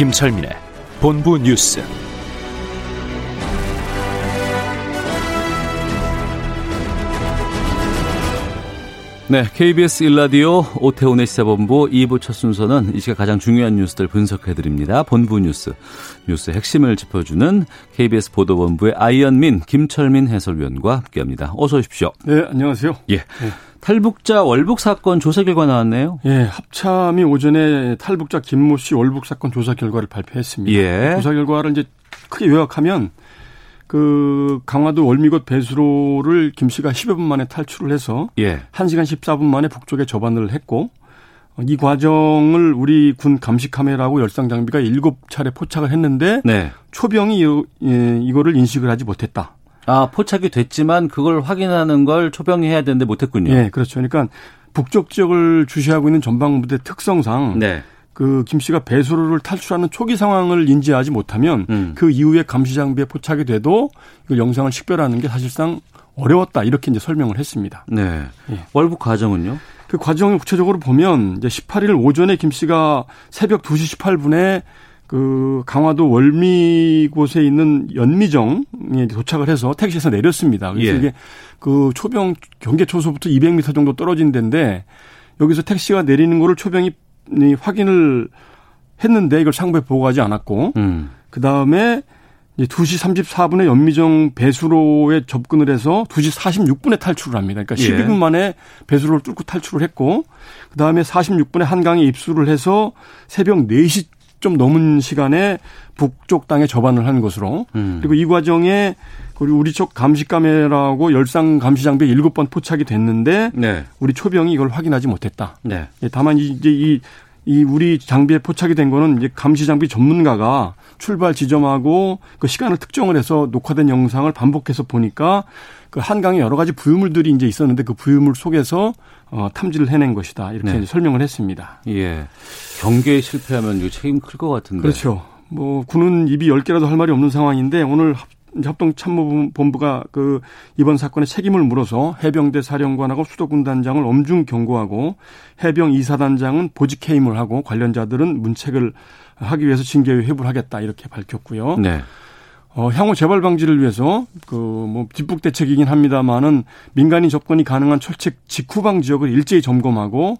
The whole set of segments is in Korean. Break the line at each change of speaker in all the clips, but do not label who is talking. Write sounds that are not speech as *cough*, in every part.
김철민의 본부 뉴스.
네, KBS 일라디오 오태훈의 시사본부 2부 첫 순서는 이 시각 가장 중요한 뉴스들 분석해드립니다. 본부 뉴스, 뉴스의 핵심을 짚어주는 KBS 보도본부의 아이언민, 김철민 해설위원과 함께합니다. 어서 오십시오.
네, 안녕하세요.
예. 탈북자 월북 사건 조사 결과 나왔네요.
예, 합참이 오전에 탈북자 김모 씨 월북 사건 조사 결과를 발표했습니다.
예.
조사 결과를 이제 크게 요약하면 그 강화도 월미곶 배수로를 김 씨가 10여 분 만에 탈출을 해서
예.
1시간 14분 만에 북쪽에 접안을 했고 이 과정을 우리 군 감시 카메라하고 열상 장비가 7차례 포착을 했는데
네.
초병이 이- 예, 이거를 인식을 하지 못했다.
아, 포착이 됐지만 그걸 확인하는 걸 초병이 해야 되는데 못했군요.
예, 그렇죠. 그러니까 북쪽 지역을 주시하고 있는 전방부대 특성상
네.
그김 씨가 배수로를 탈출하는 초기 상황을 인지하지 못하면
음.
그 이후에 감시 장비에 포착이 돼도 이걸 영상을 식별하는 게 사실상 어려웠다 이렇게 이제 설명을 했습니다.
네.
예.
월북 과정은요?
그 과정을 구체적으로 보면 이제 18일 오전에 김 씨가 새벽 2시 18분에 그 강화도 월미 곳에 있는 연미정에 도착을 해서 택시에서 내렸습니다. 그래서
예.
이게 그 초병 경계 초소부터 200m 정도 떨어진 데인데 여기서 택시가 내리는 거를 초병이 이 확인을 했는데 이걸 상부에 보고하지 않았고
음.
그 다음에 이제 2시 34분에 연미정 배수로에 접근을 해서 2시 46분에 탈출을 합니다. 그러니까
예.
12분 만에 배수로를 뚫고 탈출을 했고 그 다음에 46분에 한강에 입수를 해서 새벽 4시 좀 넘은 시간에 북쪽 땅에 접안을 한 것으로
음.
그리고 이 과정에 그리고 우리 쪽 감시 카메라하고 열상 감시 장비 7번 포착이 됐는데
네.
우리 초병이 이걸 확인하지 못했다.
네.
예, 다만 이제 이, 이 우리 장비에 포착이 된 거는 이제 감시 장비 전문가가 출발 지점하고 그 시간을 특정을 해서 녹화된 영상을 반복해서 보니까 그 한강에 여러 가지 부유물들이 이제 있었는데 그 부유물 속에서 어, 탐지를 해낸 것이다. 이렇게
네.
설명을 했습니다.
예. 경계에 실패하면 책임 클 것 같은데.
그렇죠. 뭐 군은 입이 열 개라도 할 말이 없는 상황인데 오늘 합동참모본부가 그 이번 사건의 책임을 물어서 해병대 사령관하고 수도군단장을 엄중 경고하고 해병 이사단장은 보직 해임을 하고 관련자들은 문책을 하기 위해서 징계에 회부를 하겠다 이렇게 밝혔고요.
네.
어, 향후 재발 방지를 위해서 그 뭐 뒷북 대책이긴 합니다만은 민간인 접근이 가능한 철책 직후방 지역을 일제히 점검하고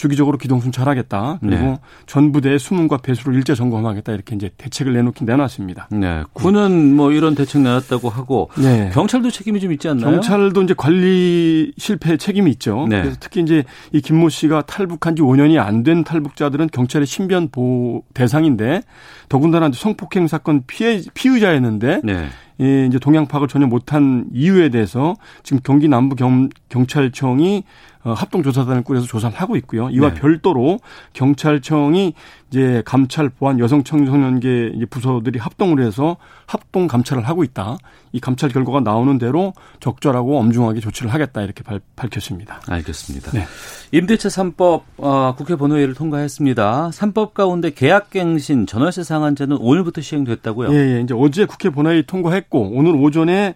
주기적으로 기동 순찰하겠다. 그리고
네.
전 부대의 수문과 배수를 일제 점검하겠다. 이렇게 이제 대책을 내놓긴 내놨습니다.
네. 군은 뭐 이런 대책 내놨다고 하고
네.
경찰도 책임이 좀 있지 않나요?
경찰도 이제 관리 실패 책임이 있죠.
네.
그래서 특히 이제 이 김모 씨가 탈북한 지 5년이 안 된 탈북자들은 경찰의 신변 보호 대상인데 더군다나 이제 성폭행 사건 피해 피의자였는데
네.
예, 이제 동향 파악을 전혀 못한 이유에 대해서 지금 경기 남부 경, 경찰청이 어, 합동조사단을 꾸려서 조사를 하고 있고요. 이와
네.
별도로 경찰청이 이제 감찰, 보안, 여성 청소년계 부서들이 합동을 해서 합동 감찰을 하고 있다. 이 감찰 결과가 나오는 대로 적절하고 엄중하게 조치를 하겠다 이렇게 발, 밝혔습니다.
알겠습니다.
네.
임대차 3법 어, 국회 본회의를 통과했습니다. 3법 가운데 계약갱신 전월세 상한제는 오늘부터 시행됐다고요?
예, 예. 이제 어제 국회 본회의 통과했고 오늘 오전에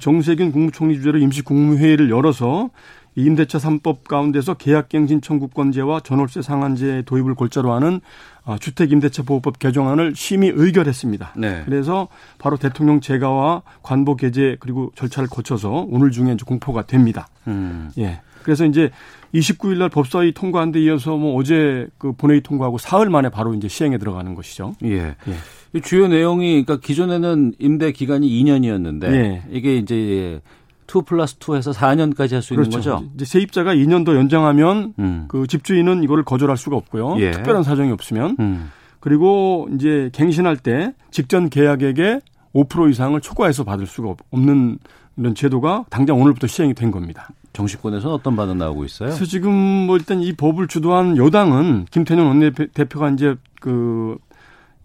정세균 국무총리 주재로 임시 국무회의를 열어서 이 임대차 3법 가운데서 계약갱신 청구권제와 전월세 상한제 도입을 골자로 하는 어, 주택임대차보호법 개정안을 심의 의결했습니다.
네.
그래서 바로 대통령 재가와 관보 개제 그리고 절차를 거쳐서 오늘 중에 이제 공포가 됩니다.
음.
예. 그래서 이제 29일 날 법사위 통과한 데 이어서 뭐 어제 그 본회의 통과하고 사흘 만에 바로 이제 시행에 들어가는 것이죠.
예.
예.
이 주요 내용이 그러니까 기존에는 임대 기간이 2년이었는데
예.
이게 이제 2 플러스 2해서 4년까지 할 수 있는
그렇죠.
거죠.
이제 세입자가 2년 더 연장하면
음.
그 집주인은 이거를 거절할 수가 없고요.
예.
특별한 사정이 없으면
음.
그리고 이제 갱신할 때 직전 계약액의 5% 이상을 초과해서 받을 수가 없- 없는 이런 제도가 당장 오늘부터 시행이 된 겁니다.
정치권에서는 어떤 반응 나오고 있어요?
그래서 지금 뭐 일단 이 법을 주도한 여당은 김태년 원내대표가 이제 그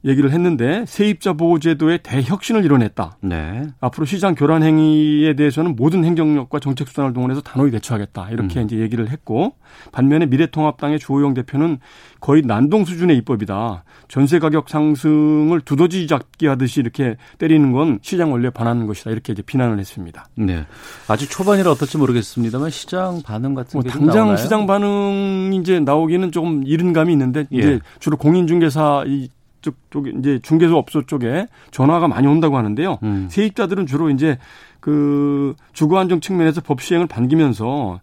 얘기를 했는데 세입자 보호 제도의 대혁신을 이뤄냈다.
네.
앞으로 시장 교란 행위에 대해서는 모든 행정력과 정책 수단을 동원해서 단호히 대처하겠다. 이렇게 음. 이제 얘기를 했고 반면에 미래통합당의 주호영 대표는 거의 난동 수준의 입법이다. 전세 가격 상승을 두더지 잡기 하듯이 이렇게 때리는 건 시장 원리에 반하는 것이다. 이렇게 이제 비난을 했습니다.
네. 아직 초반이라 어떨지 모르겠습니다만 시장 반응 같은
게뭐 당장
나오나요?
시장 반응이 이제 나오기는 조금 이른 감이 있는데 이제 예. 주로 공인중개사 이 쪽, 쪽 이제 중개소 업소 쪽에 전화가 많이 온다고 하는데요. 음. 세입자들은 주로 이제 그 주거 안정 측면에서 법 시행을 반기면서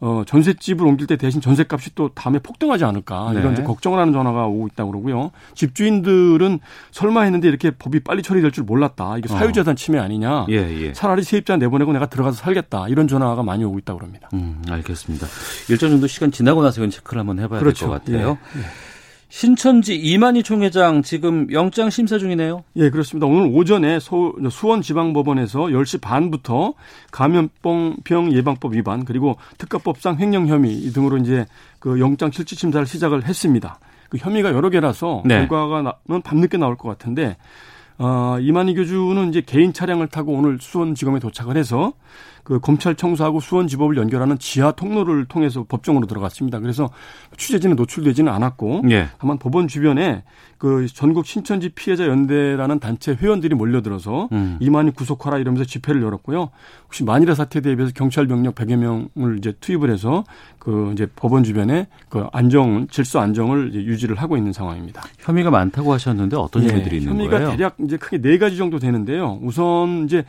어, 전셋집을 옮길 때 대신 전셋값이 또 다음에 폭등하지 않을까 이런 네. 걱정을 하는 전화가 오고 있다고 그러고요. 집주인들은 설마 했는데 이렇게 법이 빨리 처리될 줄 몰랐다. 이게 어. 사유재산 침해 아니냐. 예, 예. 차라리 세입자 내보내고 내가 들어가서 살겠다. 이런 전화가 많이 오고 있다고 그럽니다.
음, 알겠습니다. 일정 정도 시간 지나고 나서 이건 체크를 한번 해봐야 그렇죠. 될것 같아요. 예, 예. 신천지 이만희 총회장 지금 영장 심사 중이네요.
예, 그렇습니다. 오늘 오전에 소, 수원지방법원에서 10시 반부터 감염병 예방법 위반 그리고 특가법상 횡령 혐의 등으로 이제 그 영장 실질 심사를 시작을 했습니다. 그 혐의가 여러 개라서 네. 결과가 는 밤늦게 나올 것 같은데 어, 이만희 교주는 이제 개인 차량을 타고 오늘 수원지검에 도착을 해서 그 검찰청사하고 수원지법을 연결하는 지하 통로를 통해서 법정으로 들어갔습니다. 그래서 취재진은 노출되지는 않았고 예. 다만 법원 주변에 그 전국 신천지 피해자 연대라는 단체 회원들이 몰려들어서 음. 이만희 구속하라 이러면서 집회를 열었고요. 혹시 만일의 사태에 대비해서 경찰 병력 100여 명을 이제 투입을 해서 그 이제 법원 주변에 그 안정 질서 안정을 유지를 하고 있는 상황입니다.
혐의가 많다고 하셨는데 어떤 예. 혐의들이 있는
혐의가
거예요?
혐의가 대략 이제 크게 네 가지 정도 되는데요. 우선 이제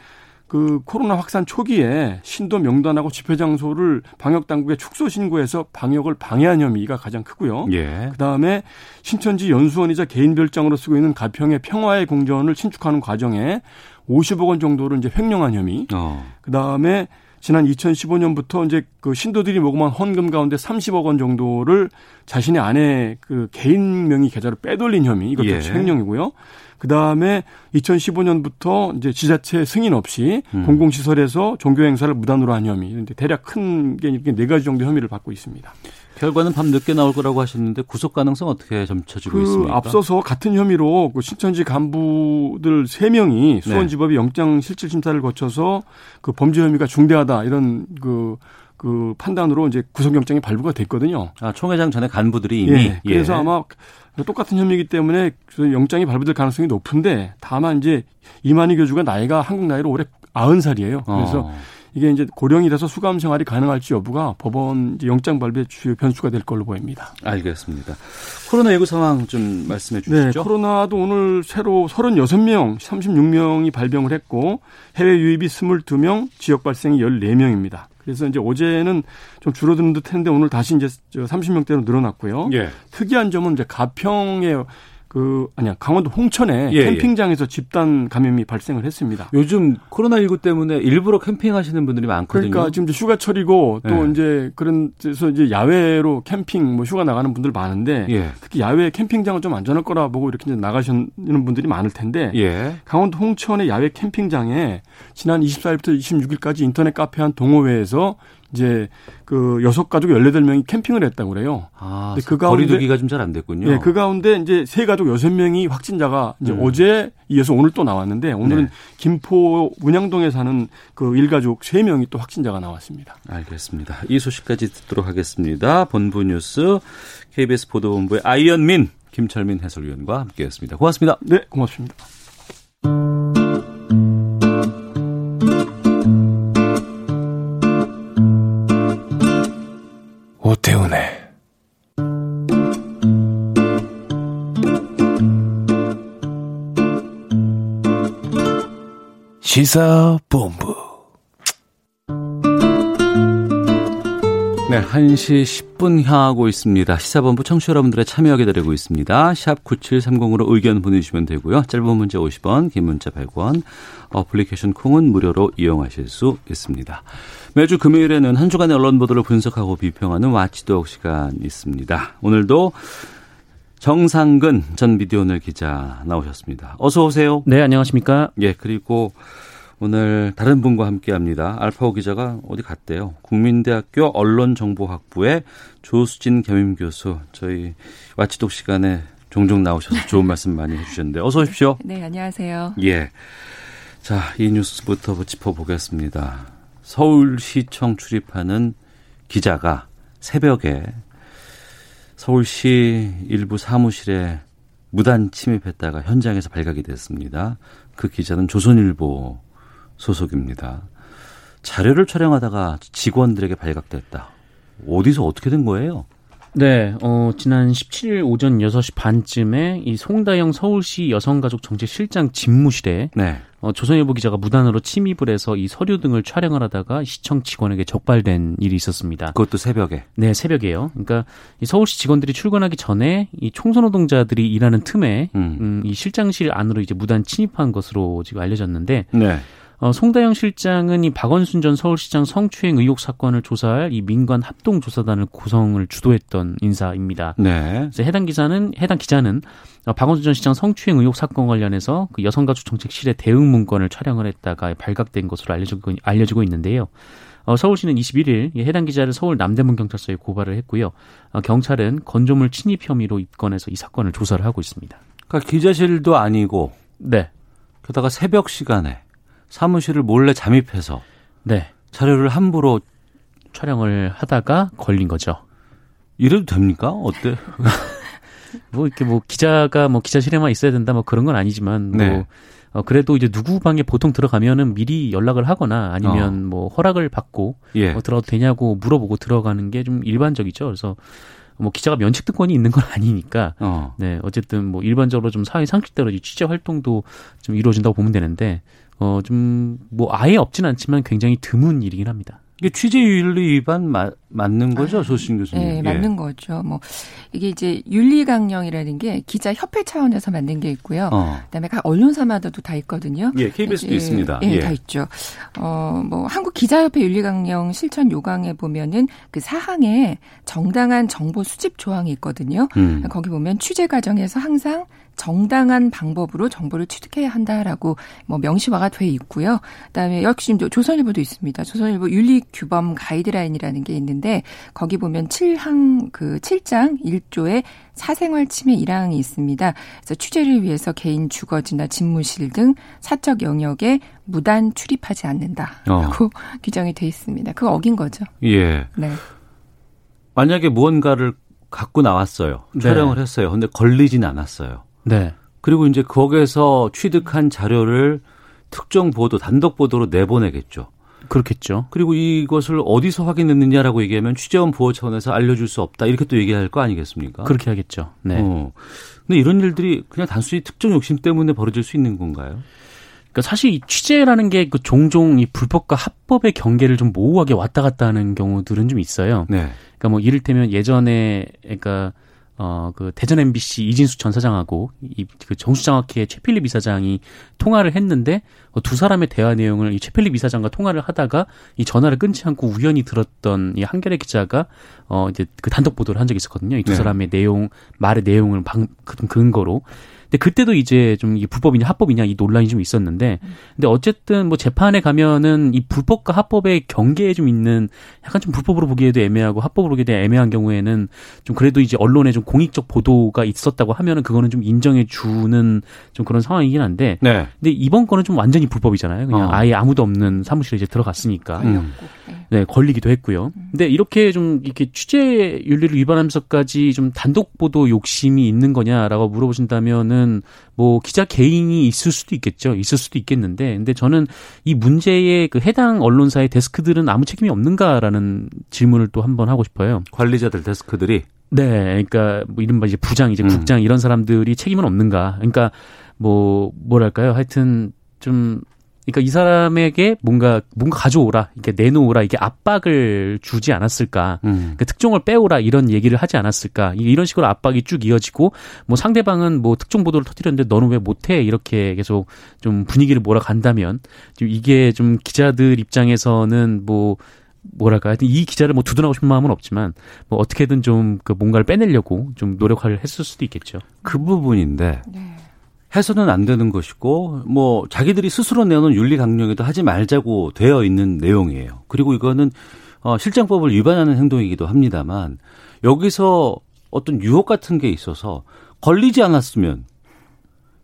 그 코로나 확산 초기에 신도 명단하고 집회 장소를 방역 당국에 축소 신고해서 방역을 방해한 혐의가 가장 크고요. 예. 그다음에 신천지 연수원이자 개인 별장으로 쓰고 있는 가평의 평화의 공전을 신축하는 과정에 50억 원 정도를 이제 횡령한 혐의. 어. 그다음에 지난 2015년부터 이제 그 신도들이 모금한 헌금 가운데 30억 원 정도를 자신의 아내 그 개인 명의 계좌로 빼돌린 혐의 이것도 예. 횡령이고요. 그 다음에 2015년부터 이제 지자체 승인 없이 음. 공공시설에서 종교 행사를 무단으로 한 혐의. 근데 대략 큰 게 이렇게 네 가지 정도 혐의를 받고 있습니다.
결과는 밤 늦게 나올 거라고 하셨는데 구속 가능성 어떻게 점쳐지고 그 있습니까?
앞서서 같은 혐의로 그 신천지 간부들 3명이 수원지법이 네. 영장 실질 심사를 거쳐서 그 범죄 혐의가 중대하다 이런 그그 판단으로 이제 구속영장이 발부가 됐거든요.
아, 총회장 전에 간부들이 이미.
예, 그래서 예. 아마 똑같은 혐의이기 때문에 영장이 발부될 가능성이 높은데 다만 이제 이만희 교주가 나이가 한국 나이로 올해 90살이에요. 그래서 어. 이게 이제 고령이라서 수감 생활이 가능할지 여부가 법원 영장 발부의 주요 변수가 될 걸로 보입니다.
알겠습니다. 코로나19 상황 좀 말씀해 주시죠. 네,
코로나도 오늘 새로 36명, 36명이 발병을 했고 해외 유입이 22명, 지역 발생이 14명입니다. 그래서 이제 어제는 좀 줄어드는 듯 했는데 오늘 다시 이제 30명대로 늘어났고요. 예. 특이한 점은 이제 가평에 그 아니야 강원도 홍천에 예, 예. 캠핑장에서 예. 집단 감염이 발생을 했습니다.
요즘 코로나 19 때문에 일부러 캠핑하시는 분들이 많거든요.
그러니까 지금 이제 휴가철이고 또 예. 이제 그런 데서 이제 야외로 캠핑 뭐 휴가 나가는 분들 많은데 예. 특히 야외 캠핑장은 좀 안전할 거라 보고 이렇게 이제 나가시는 분들이 많을 텐데 예. 강원도 홍천의 야외 캠핑장에 지난 24일부터 26일까지 인터넷 카페 한 동호회에서 이제 그 여섯 가족 열여덟 명이 캠핑을 했다고 그래요.
아, 그 가운데 거리두기가 좀 잘 안 됐군요.
네, 그 가운데 이제 세 가족 여섯 명이 확진자가 이제 음. 어제 이어서 오늘 또 나왔는데 오늘은 네. 김포 문양동에 사는 그 일가족 세 명이 또 확진자가 나왔습니다.
알겠습니다. 이 소식까지 듣도록 하겠습니다. 본부 뉴스 KBS 보도본부의 아이언민 김철민 해설위원과 함께했습니다. 고맙습니다.
네, 고맙습니다.
오태훈의 시사본부
네, 1시 10분 향하고 있습니다. 시사본부 청취자 여러분들의 참여 기다리고 있습니다. 샵 9730으로 의견 보내주시면 되고요. 짧은 문자 50원, 긴 문자 100원, 어플리케이션 콩은 무료로 이용하실 수 있습니다. 매주 금요일에는 한 주간의 언론 보도를 분석하고 비평하는 watchdog 시간 있습니다. 오늘도 정상근 전 미디어오늘 기자 나오셨습니다. 어서 오세요.
네, 안녕하십니까?
예, 그리고 오늘 다른 분과 함께 합니다. 알파고 기자가 어디 갔대요. 국민대학교 언론정보학부의 조수진 겸임 교수. 저희 watchdog 시간에 종종 나오셔서 좋은 *laughs* 말씀 많이 해주셨는데 어서 오십시오.
네, 안녕하세요.
예. 자, 이 뉴스부터 짚어보겠습니다. 서울시청 출입하는 기자가 새벽에 서울시 일부 사무실에 무단 침입했다가 현장에서 발각이 됐습니다. 그 기자는 조선일보 소속입니다. 자료를 촬영하다가 직원들에게 발각됐다. 어디서 어떻게 된 거예요?
네, 어, 지난 17일 오전 6시 반쯤에 이 송다영 서울시 여성가족정책실장 집무실에
네.
어, 조선일보 기자가 무단으로 침입을 해서 이 서류 등을 촬영을 하다가 시청 직원에게 적발된 일이 있었습니다.
그것도 새벽에.
네, 새벽에요. 그러니까 이 서울시 직원들이 출근하기 전에 이 총선노동자들이 일하는 틈에
음.
음, 이 실장실 안으로 이제 무단 침입한 것으로 지금 알려졌는데
네.
어, 송다영 실장은 이 박원순 전 서울시장 성추행 의혹 사건을 조사할 이 민관 합동 조사단을 구성을 주도했던 인사입니다.
네.
그래서 해당 기사는 해당 기자는 어, 박원순 전 시장 성추행 의혹 사건 관련해서 그 여성가족 정책실의 대응 문건을 촬영을 했다가 발각된 것으로 알려지고, 알려지고 있는데요. 어, 서울시는 21일 이 해당 기자를 서울 남대문 경찰서에 고발을 했고요. 어, 경찰은 건조물 침입 혐의로 입건해서 이 사건을 조사를 하고 있습니다.
그러니까 기자실도 아니고
네,
게다가 새벽 시간에 사무실을 몰래 잠입해서
네
자료를 함부로
촬영을 하다가 걸린 거죠.
이래도 됩니까? 어때? *laughs*
뭐 이렇게 뭐 기자가 뭐 기자실에만 있어야 된다 뭐 그런 건 아니지만 뭐
네.
어, 그래도 이제 누구 방에 보통 들어가면은 미리 연락을 하거나 아니면 뭐 허락을 받고
예.
어, 들어가도 되냐고 물어보고 들어가는 게 좀 일반적이죠. 그래서 뭐 기자가 면책 특권이 있는 건 *laughs* 아니니까
어.
네 어쨌든 뭐 일반적으로 좀 사회 상식대로 이 취재 활동도 좀 이루어진다고 보면 되는데 어 좀 뭐 아예 없진 않지만 굉장히 드문 일이긴 합니다.
이게 취재윤리 위반 마, 맞는 거죠, 조수진 교수님?
네,
예.
맞는 거죠. 뭐 이게 이제 윤리 강령이라는 게 기자 협회 차원에서 만든 게 있고요.
어.
그다음에 각 언론사마다도 다 있거든요.
예, KBS도
예,
있습니다.
예,
예.
다 있죠. 어, 뭐 한국 기자협회 윤리 강령 실천 요강에 보면은 그 사항에 정당한 정보 수집 조항이 있거든요.
음.
거기 보면 취재 과정에서 항상 정당한 방법으로 정보를 취득해야 한다라고 뭐 명시화가 돼 있고요. 그다음에 역시 또 조선일보도 있습니다. 조선일보 윤리 규범 가이드라인이라는 게 있는데 거기 보면 7항 그 7장 1조에 사생활 침해 1항이 있습니다. 그래서 취재를 위해서 개인 주거지나 집무실 등 사적 영역에 무단 출입하지 않는다라고 *laughs* 규정이 돼 있습니다. 그거 어긴 거죠.
예.
네.
만약에 무언가를 갖고 나왔어요.
네.
촬영을 했어요. 근데 걸리진 않았어요.
네.
그리고 이제 거기에서 취득한 자료를 특정 보도, 단독 보도로 내보내겠죠.
그렇겠죠.
그리고 이것을 어디서 확인했느냐라고 얘기하면 취재원 보호 차원에서 알려줄 수 없다. 이렇게 또 얘기할 거 아니겠습니까?
그렇게 하겠죠. 네.
어. 근데 이런 일들이 그냥 단순히 특정 욕심 때문에 벌어질 수 있는 건가요?
그러니까 사실 이 취재라는 게 그 종종 이 불법과 합법의 경계를 좀 모호하게 왔다 갔다 하는 경우들은 좀 있어요.
네.
그러니까 뭐 이를테면 예전에 그러니까 어 그 대전 MBC 이진수 전 사장하고 이 그 정수장학회 최필립 이사장이 통화를 했는데 어, 두 사람의 대화 내용을 이 최필립 이사장과 통화를 하다가 이 전화를 끊지 않고 우연히 들었던 이 한겨레 기자가 어 이제 그 단독 보도를 한 적이 있었거든요. 이두
네.
사람의 내용 말의 내용을 방, 그 근거로. 근데 그때도 이제 좀 이게 불법이냐 합법이냐 이 논란이 좀 있었는데 근데 어쨌든 뭐 재판에 가면은 이 불법과 합법의 경계에 좀 있는 약간 좀 불법으로 보기에도 애매하고 합법으로 보기에도 애매한 경우에는 좀 그래도 이제 언론에 좀 공익적 보도가 있었다고 하면은 그거는 좀 인정해 주는 좀 그런 상황이긴 한데
네.
근데 이번 거는 좀 완전히 불법이잖아요. 그냥
어.
아예 아무도 없는 사무실에 이제 들어갔으니까.
걸렸고. 네.
네, 걸리기도 했고요. 근데 이렇게 좀 이렇게 취재 윤리를 위반하면서까지 좀 단독 보도 욕심이 있는 거냐라고 물어보신다면은 뭐 기자 개인이 있을 수도 있겠죠. 있을 수도 있겠는데 근데 저는 이 문제에 그 해당 언론사의 데스크들은 아무 책임이 없는가라는 질문을 또 한번 하고 싶어요.
관리자들 데스크들이
네, 그러니까 뭐 이른바 이제 부장, 이제
음.
국장 이런 사람들이 책임은 없는가? 그러니까 뭐 뭐랄까요? 하여튼 좀 그러니까 이 사람에게 뭔가 뭔가 가져오라, 이렇게 내놓으라, 이게 압박을 주지 않았을까?
음.
그러니까 특종을 빼오라 이런 얘기를 하지 않았을까? 이- 이런 식으로 압박이 쭉 이어지고 뭐 상대방은 뭐 특종 보도를 터뜨렸는데 너는 왜 못해? 이렇게 계속 좀 분위기를 몰아간다면 좀 이게 좀 기자들 입장에서는 뭐 뭐랄까 하여튼 이 기자를 뭐 두둔하고 싶은 마음은 없지만 뭐 어떻게든 좀 그 뭔가를 빼내려고 좀 노력을 했을 수도 있겠죠.
그 부분인데
네.
해서는 안 되는 것이고 뭐 자기들이 스스로 내놓은 윤리 강령에도 하지 말자고 되어 있는 내용이에요. 그리고 이거는 어 실정법을 위반하는 행동이기도 합니다만 여기서 어떤 유혹 같은 게 있어서 걸리지 않았으면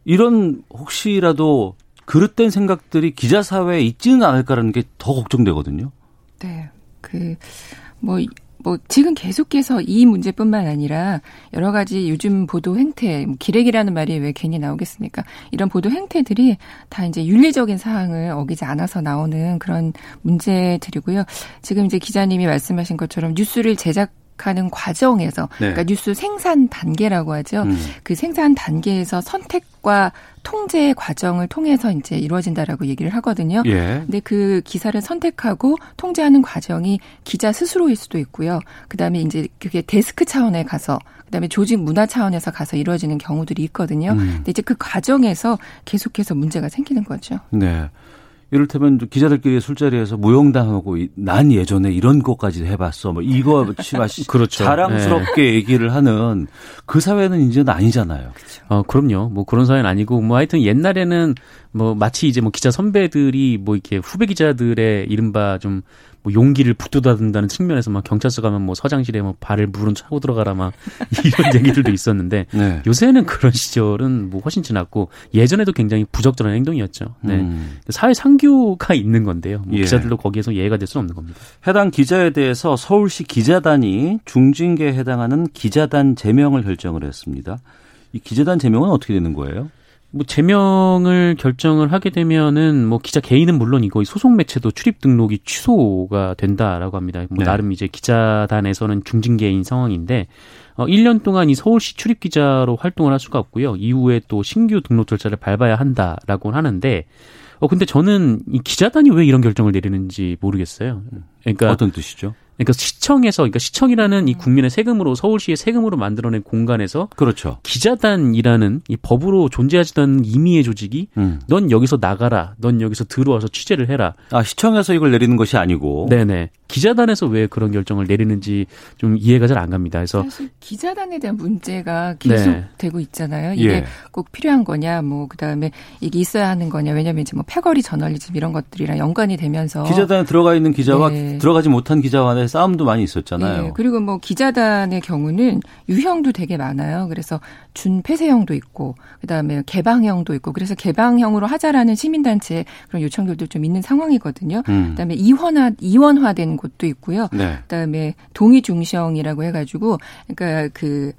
이런 혹시라도 그릇된 생각들이 기자 사회에 있지는 않을까라는 게 더 걱정되거든요.
네. 그, 뭐, 뭐, 지금 계속해서 이 문제뿐만 아니라 여러 가지 요즘 보도 행태, 뭐 기레기라는 말이 왜 괜히 나오겠습니까? 이런 보도 행태들이 다 이제 윤리적인 사항을 어기지 않아서 나오는 그런 문제들이고요. 지금 이제 기자님이 말씀하신 것처럼 뉴스를 제작 하는 과정에서
네.
그러니까 뉴스 생산 단계라고 하죠.
음.
그 생산 단계에서 선택과 통제 과정을 통해서 이제 이루어진다라고 얘기를 하거든요.
예.
근데 그 기사를 선택하고 통제하는 과정이 기자 스스로일 수도 있고요. 그다음에 이제 그게 데스크 차원에 가서 그다음에 조직 문화 차원에서 가서 이루어지는 경우들이 있거든요.
음.
근데 이제 그 과정에서 계속해서 문제가 생기는 거죠.
네. 이를테면 기자들끼리 술자리에서 무용당하고 이- 난 예전에 이런 것까지 해봤어. 뭐 이거 치마 *laughs*
그렇죠.
자랑스럽게 얘기를 하는 그 사회는 이제는 아니잖아요.
어, 그럼요. 뭐 그런 사회는 아니고, 뭐 하여튼 옛날에는 뭐 마치 이제 뭐 기자 선배들이 뭐 이렇게 후배 기자들의 이른바 좀 뭐 용기를 북돋아든다는 측면에서 막 경찰서 가면 뭐 서장실에 뭐 발을 물은 차고 들어가라 막 *laughs* 이런 얘기들도 있었는데
네.
요새는 그런 시절은 뭐 훨씬 지났고 예전에도 굉장히 부적절한 행동이었죠. 네.
음.
사회 상규가 있는 건데요. 뭐
예.
기자들도 거기에서 예외가 될 수는 없는 겁니다.
해당 기자에 대해서 서울시 기자단이 중징계에 해당하는 기자단 제명을 결정을 했습니다. 이 기자단 제명은 어떻게 되는 거예요?
뭐 제명을 결정을 하게 되면은 뭐 기자 개인은 물론이고 이 소속 매체도 출입 등록이 취소가 된다라고 합니다. 뭐
네.
나름 이제 기자단에서는 중징계인 상황인데 어 1년 동안 이 서울시 출입 기자로 활동을 할 수가 없고요. 이후에 또 신규 등록 절차를 밟아야 한다라고 하는데 어 근데 저는 이 기자단이 왜 이런 결정을 내리는지 모르겠어요. 그러니까
어떤 뜻이죠?
그러니까 시청에서 그러니까 시청이라는 이 국민의 세금으로 서울시의 세금으로 만들어낸 공간에서
그렇죠.
기자단이라는 이 법으로 존재하지도 않는 임의의 조직이
음.
넌 여기서 나가라, 넌 여기서 들어와서 취재를 해라.
아, 시청에서 이걸 내리는 것이 아니고.
네네. 기자단에서 왜 그런 결정을 내리는지 좀 이해가 잘 안 갑니다. 그래서
사실 기자단에 대한 문제가 계속
네.
되고 있잖아요. 이게
예.
꼭 필요한 거냐, 뭐 그다음에 이게 있어야 하는 거냐. 왜냐하면 이제 뭐 패거리 저널리즘 이런 것들이랑 연관이 되면서
기자단에 들어가 있는 기자와
네.
들어가지 못한 기자와 간의 싸움도 많이 있었잖아요.
예, 그리고 뭐 기자단의 경우는 유형도 되게 많아요. 그래서 준 폐쇄형도 있고, 그 다음에 개방형도 있고, 그래서 개방형으로 하자라는 시민단체 그런 요청들도 좀 있는 상황이거든요.
음.
그 다음에 이원화, 이원화된 곳도 있고요.
네.
그 다음에 동의 중시형이라고 해가지고, 그러니까 그,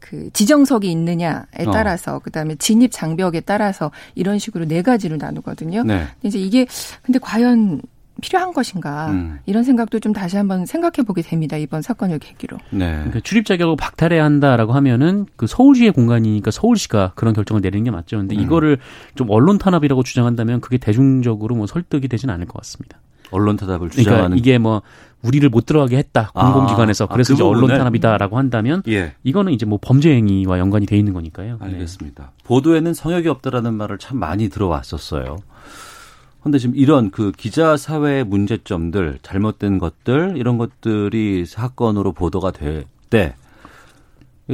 그 지정석이 있느냐에
어.
따라서 그다음에 진입 장벽에 따라서 이런 식으로 네 가지로 나누거든요.
네.
근데 이제 이게 근데 과연 필요한 것인가
음.
이런 생각도 좀 다시 한번 생각해 보게 됩니다 이번 사건을 계기로.
네.
그러니까 출입 자격을 박탈해야 한다라고 하면은 그 서울시의 공간이니까 서울시가 그런 결정을 내리는 게 맞죠. 근데
음.
이거를 좀 언론 탄압이라고 주장한다면 그게 대중적으로 뭐 설득이 되진 않을 것 같습니다.
언론 타답을
그러니까
주장하는
이게 뭐 우리를 못 들어가게 했다
아,
공공기관에서
아,
그래서
그
이제 언론? 탄압이다라고 한다면
예.
이거는 이제 뭐 범죄 행위와 연관이 돼 있는 거니까요. 네.
알겠습니다. 보도에는 성역이 없다라는 말을 참 많이 들어왔었어요. 근데 지금 이런 그 기자 사회의 문제점들, 잘못된 것들 이런 것들이 사건으로 보도가 될 때,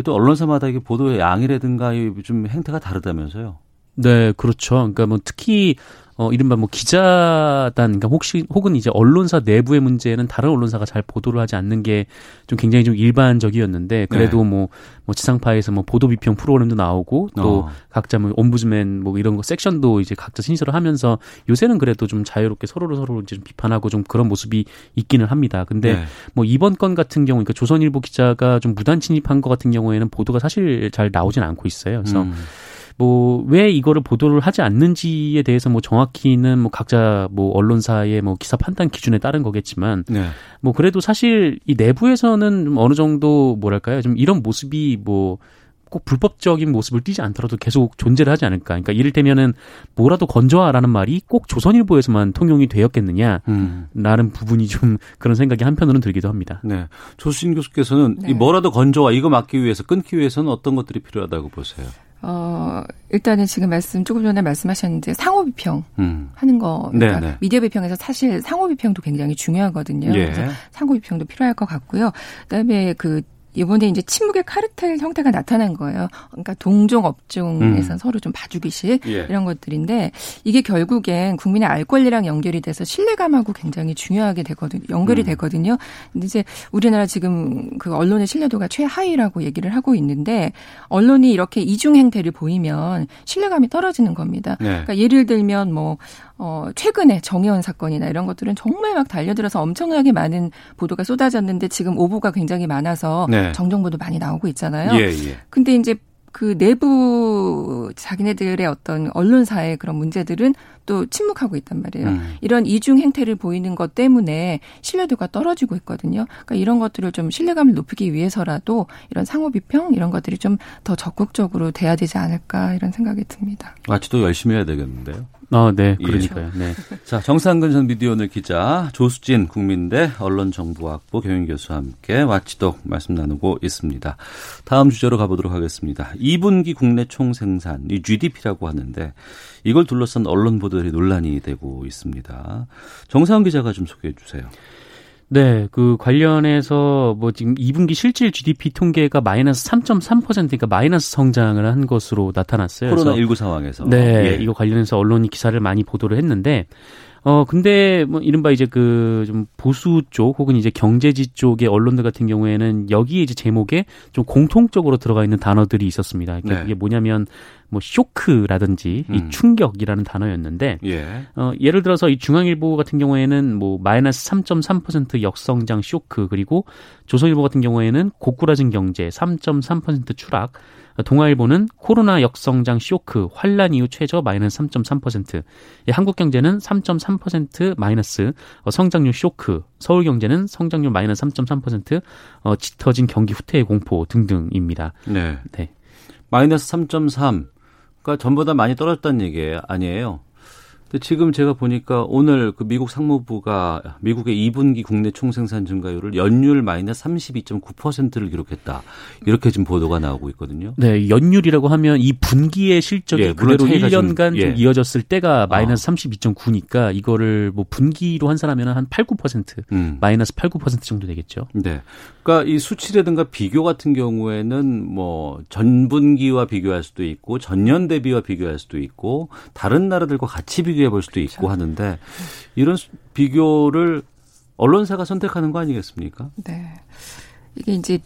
또 언론사마다 이게 보도의 양이라든가 이좀 행태가 다르다면서요.
네, 그렇죠. 그러니까 뭐 특히 어 이른바 뭐 기자단 그러니까 혹시 혹은 이제 언론사 내부의 문제는 다른 언론사가 잘 보도를 하지 않는 게 좀 굉장히 좀 일반적이었는데 그래도 뭐, 뭐 지상파에서 뭐 보도 비평 프로그램도 나오고 또
어.
각자 뭐 옴부즈맨 뭐 이런 거 섹션도 이제 각자 신설을 하면서 요새는 그래도 좀 자유롭게 서로를 서로 이제 좀 비판하고 좀 그런 모습이 있기는 합니다. 근데
네.
뭐 이번 건 같은 경우 그러니까 조선일보 기자가 좀 무단 침입한 것 같은 경우에는 보도가 사실 잘 나오진 않고 있어요. 그래서
음.
뭐 왜 이거를 보도를 하지 않는지에 대해서 뭐 정확히는 뭐 각자 뭐 언론사의 뭐 기사 판단 기준에 따른 거겠지만
네.
뭐 그래도 사실 이 내부에서는 좀 어느 정도 뭐랄까요 좀 이런 모습이 뭐꼭 불법적인 모습을 띠지 않더라도 계속 존재를 하지 않을까. 그러니까 이를테면은 뭐라도 건져와라는 말이 꼭 조선일보에서만 통용이 되었겠느냐.
음.
라는 부분이 좀 그런 생각이 한편으로는 들기도 합니다.
네. 조수진 교수께서는
네.
이 뭐라도 건져와 이거 막기 위해서 끊기 위해서는 어떤 것들이 필요하다고 보세요?
어 일단은 지금 말씀 조금 전에 말씀하셨는데 상호 비평
음.
하는 거
네,
그러니까
네.
미디어 비평에서 사실 상호 비평도 굉장히 중요하거든요.
예.
그래서 상호 비평도 필요할 것 같고요. 그 다음에 그 이번에 이제 침묵의 카르텔 형태가 나타난 거예요. 그러니까 동종 업종에서
음.
서로 좀 봐주기식
예.
이런 것들인데 이게 결국엔 국민의 알 권리랑 연결이 돼서 신뢰감하고 굉장히 중요하게 되거든요. 연결이
음.
되거든요. 근데 이제 우리나라 지금 그 언론의 신뢰도가 최하위라고 얘기를 하고 있는데 언론이 이렇게 이중 행태를 보이면 신뢰감이 떨어지는 겁니다.
네.
그러니까 예를 들면 뭐 어, 최근에 정의원 사건이나 이런 것들은 정말 막 달려들어서 엄청나게 많은 보도가 쏟아졌는데 지금 오보가 굉장히 많아서
네.
정정보도 많이 나오고 있잖아요.
예, 예.
근데 이제 그 내부 자기네들의 어떤 언론사의 그런 문제들은 또 침묵하고 있단 말이에요.
음.
이런 이중 행태를 보이는 것 때문에 신뢰도가 떨어지고 있거든요. 그러니까 이런 것들을 좀 신뢰감을 높이기 위해서라도 이런 상호 비평 이런 것들이 좀 더 적극적으로 돼야 되지 않을까 이런 생각이 듭니다.
마치도 열심히 해야 되겠는데요.
아, 네,
예.
그러니까요. 네.
자, 정상근 전 미디어오늘 기자, 조수진 국민대 언론정보학부 교양교수와 함께 와치독 말씀 나누고 있습니다. 다음 주제로 가보도록 하겠습니다. 2분기 국내 총생산, 이 GDP라고 하는데 이걸 둘러싼 언론 보도들이 논란이 되고 있습니다. 정상훈 기자가 좀 소개해 주세요.
네, 그 관련해서 뭐 지금 2분기 실질 GDP 통계가 마이너스 3.3%니까 마이너스 성장을 한 것으로 나타났어요. 그래서
코로나 19 상황에서.
네,
예.
이거 관련해서 언론이 기사를 많이 보도를 했는데 어 근데 뭐 이른바 이제 그 좀 보수 쪽 혹은 이제 경제지 쪽의 언론들 같은 경우에는 여기에 이제 제목에 좀 공통적으로 들어가 있는 단어들이 있었습니다. 그러니까
네.
그게 뭐냐면 뭐 쇼크라든지
음.
이 충격이라는 단어였는데
예.
어, 예를 들어서 이 중앙일보 같은 경우에는 뭐 마이너스 3.3% 역성장 쇼크 그리고 조선일보 같은 경우에는 고꾸라진 경제 3.3% 추락 동아일보는 코로나 역성장 쇼크 환란 이후 최저 마이너스 3.3% 예, 한국 경제는 3.3% 마이너스 어, 성장률 쇼크 서울 경제는 성장률 마이너스 3.3% 어, 짙어진 경기 후퇴의 공포 등등입니다.
네.
네.
마이너스 3.3. 그러니까 전보다 많이 떨어졌다는 얘기 아니에요. 근데 지금 제가 보니까 오늘 그 미국 상무부가 미국의 2분기 국내 총생산 증가율을 연율 마이너스 32.9%를 기록했다. 이렇게 지금 보도가 나오고 있거든요.
네, 연율이라고 하면 이 분기의 실적이
예,
그대로
차이가 좀,
1년간 좀
예.
이어졌을 때가 마이너스 32.9니까 이거를 뭐 분기로 환산하면 한 8, 9%
음.
마이너스 8, 9% 정도 되겠죠.
네. 그러니까 이 수치라든가 비교 같은 경우에는 뭐 전분기와 비교할 수도 있고 전년 대비와 비교할 수도 있고 다른 나라들과 같이 비교 해 볼 수도 있고 하는데 이런 수- 비교를 언론사가 선택하는 거 아니겠습니까?
네. 이게 이제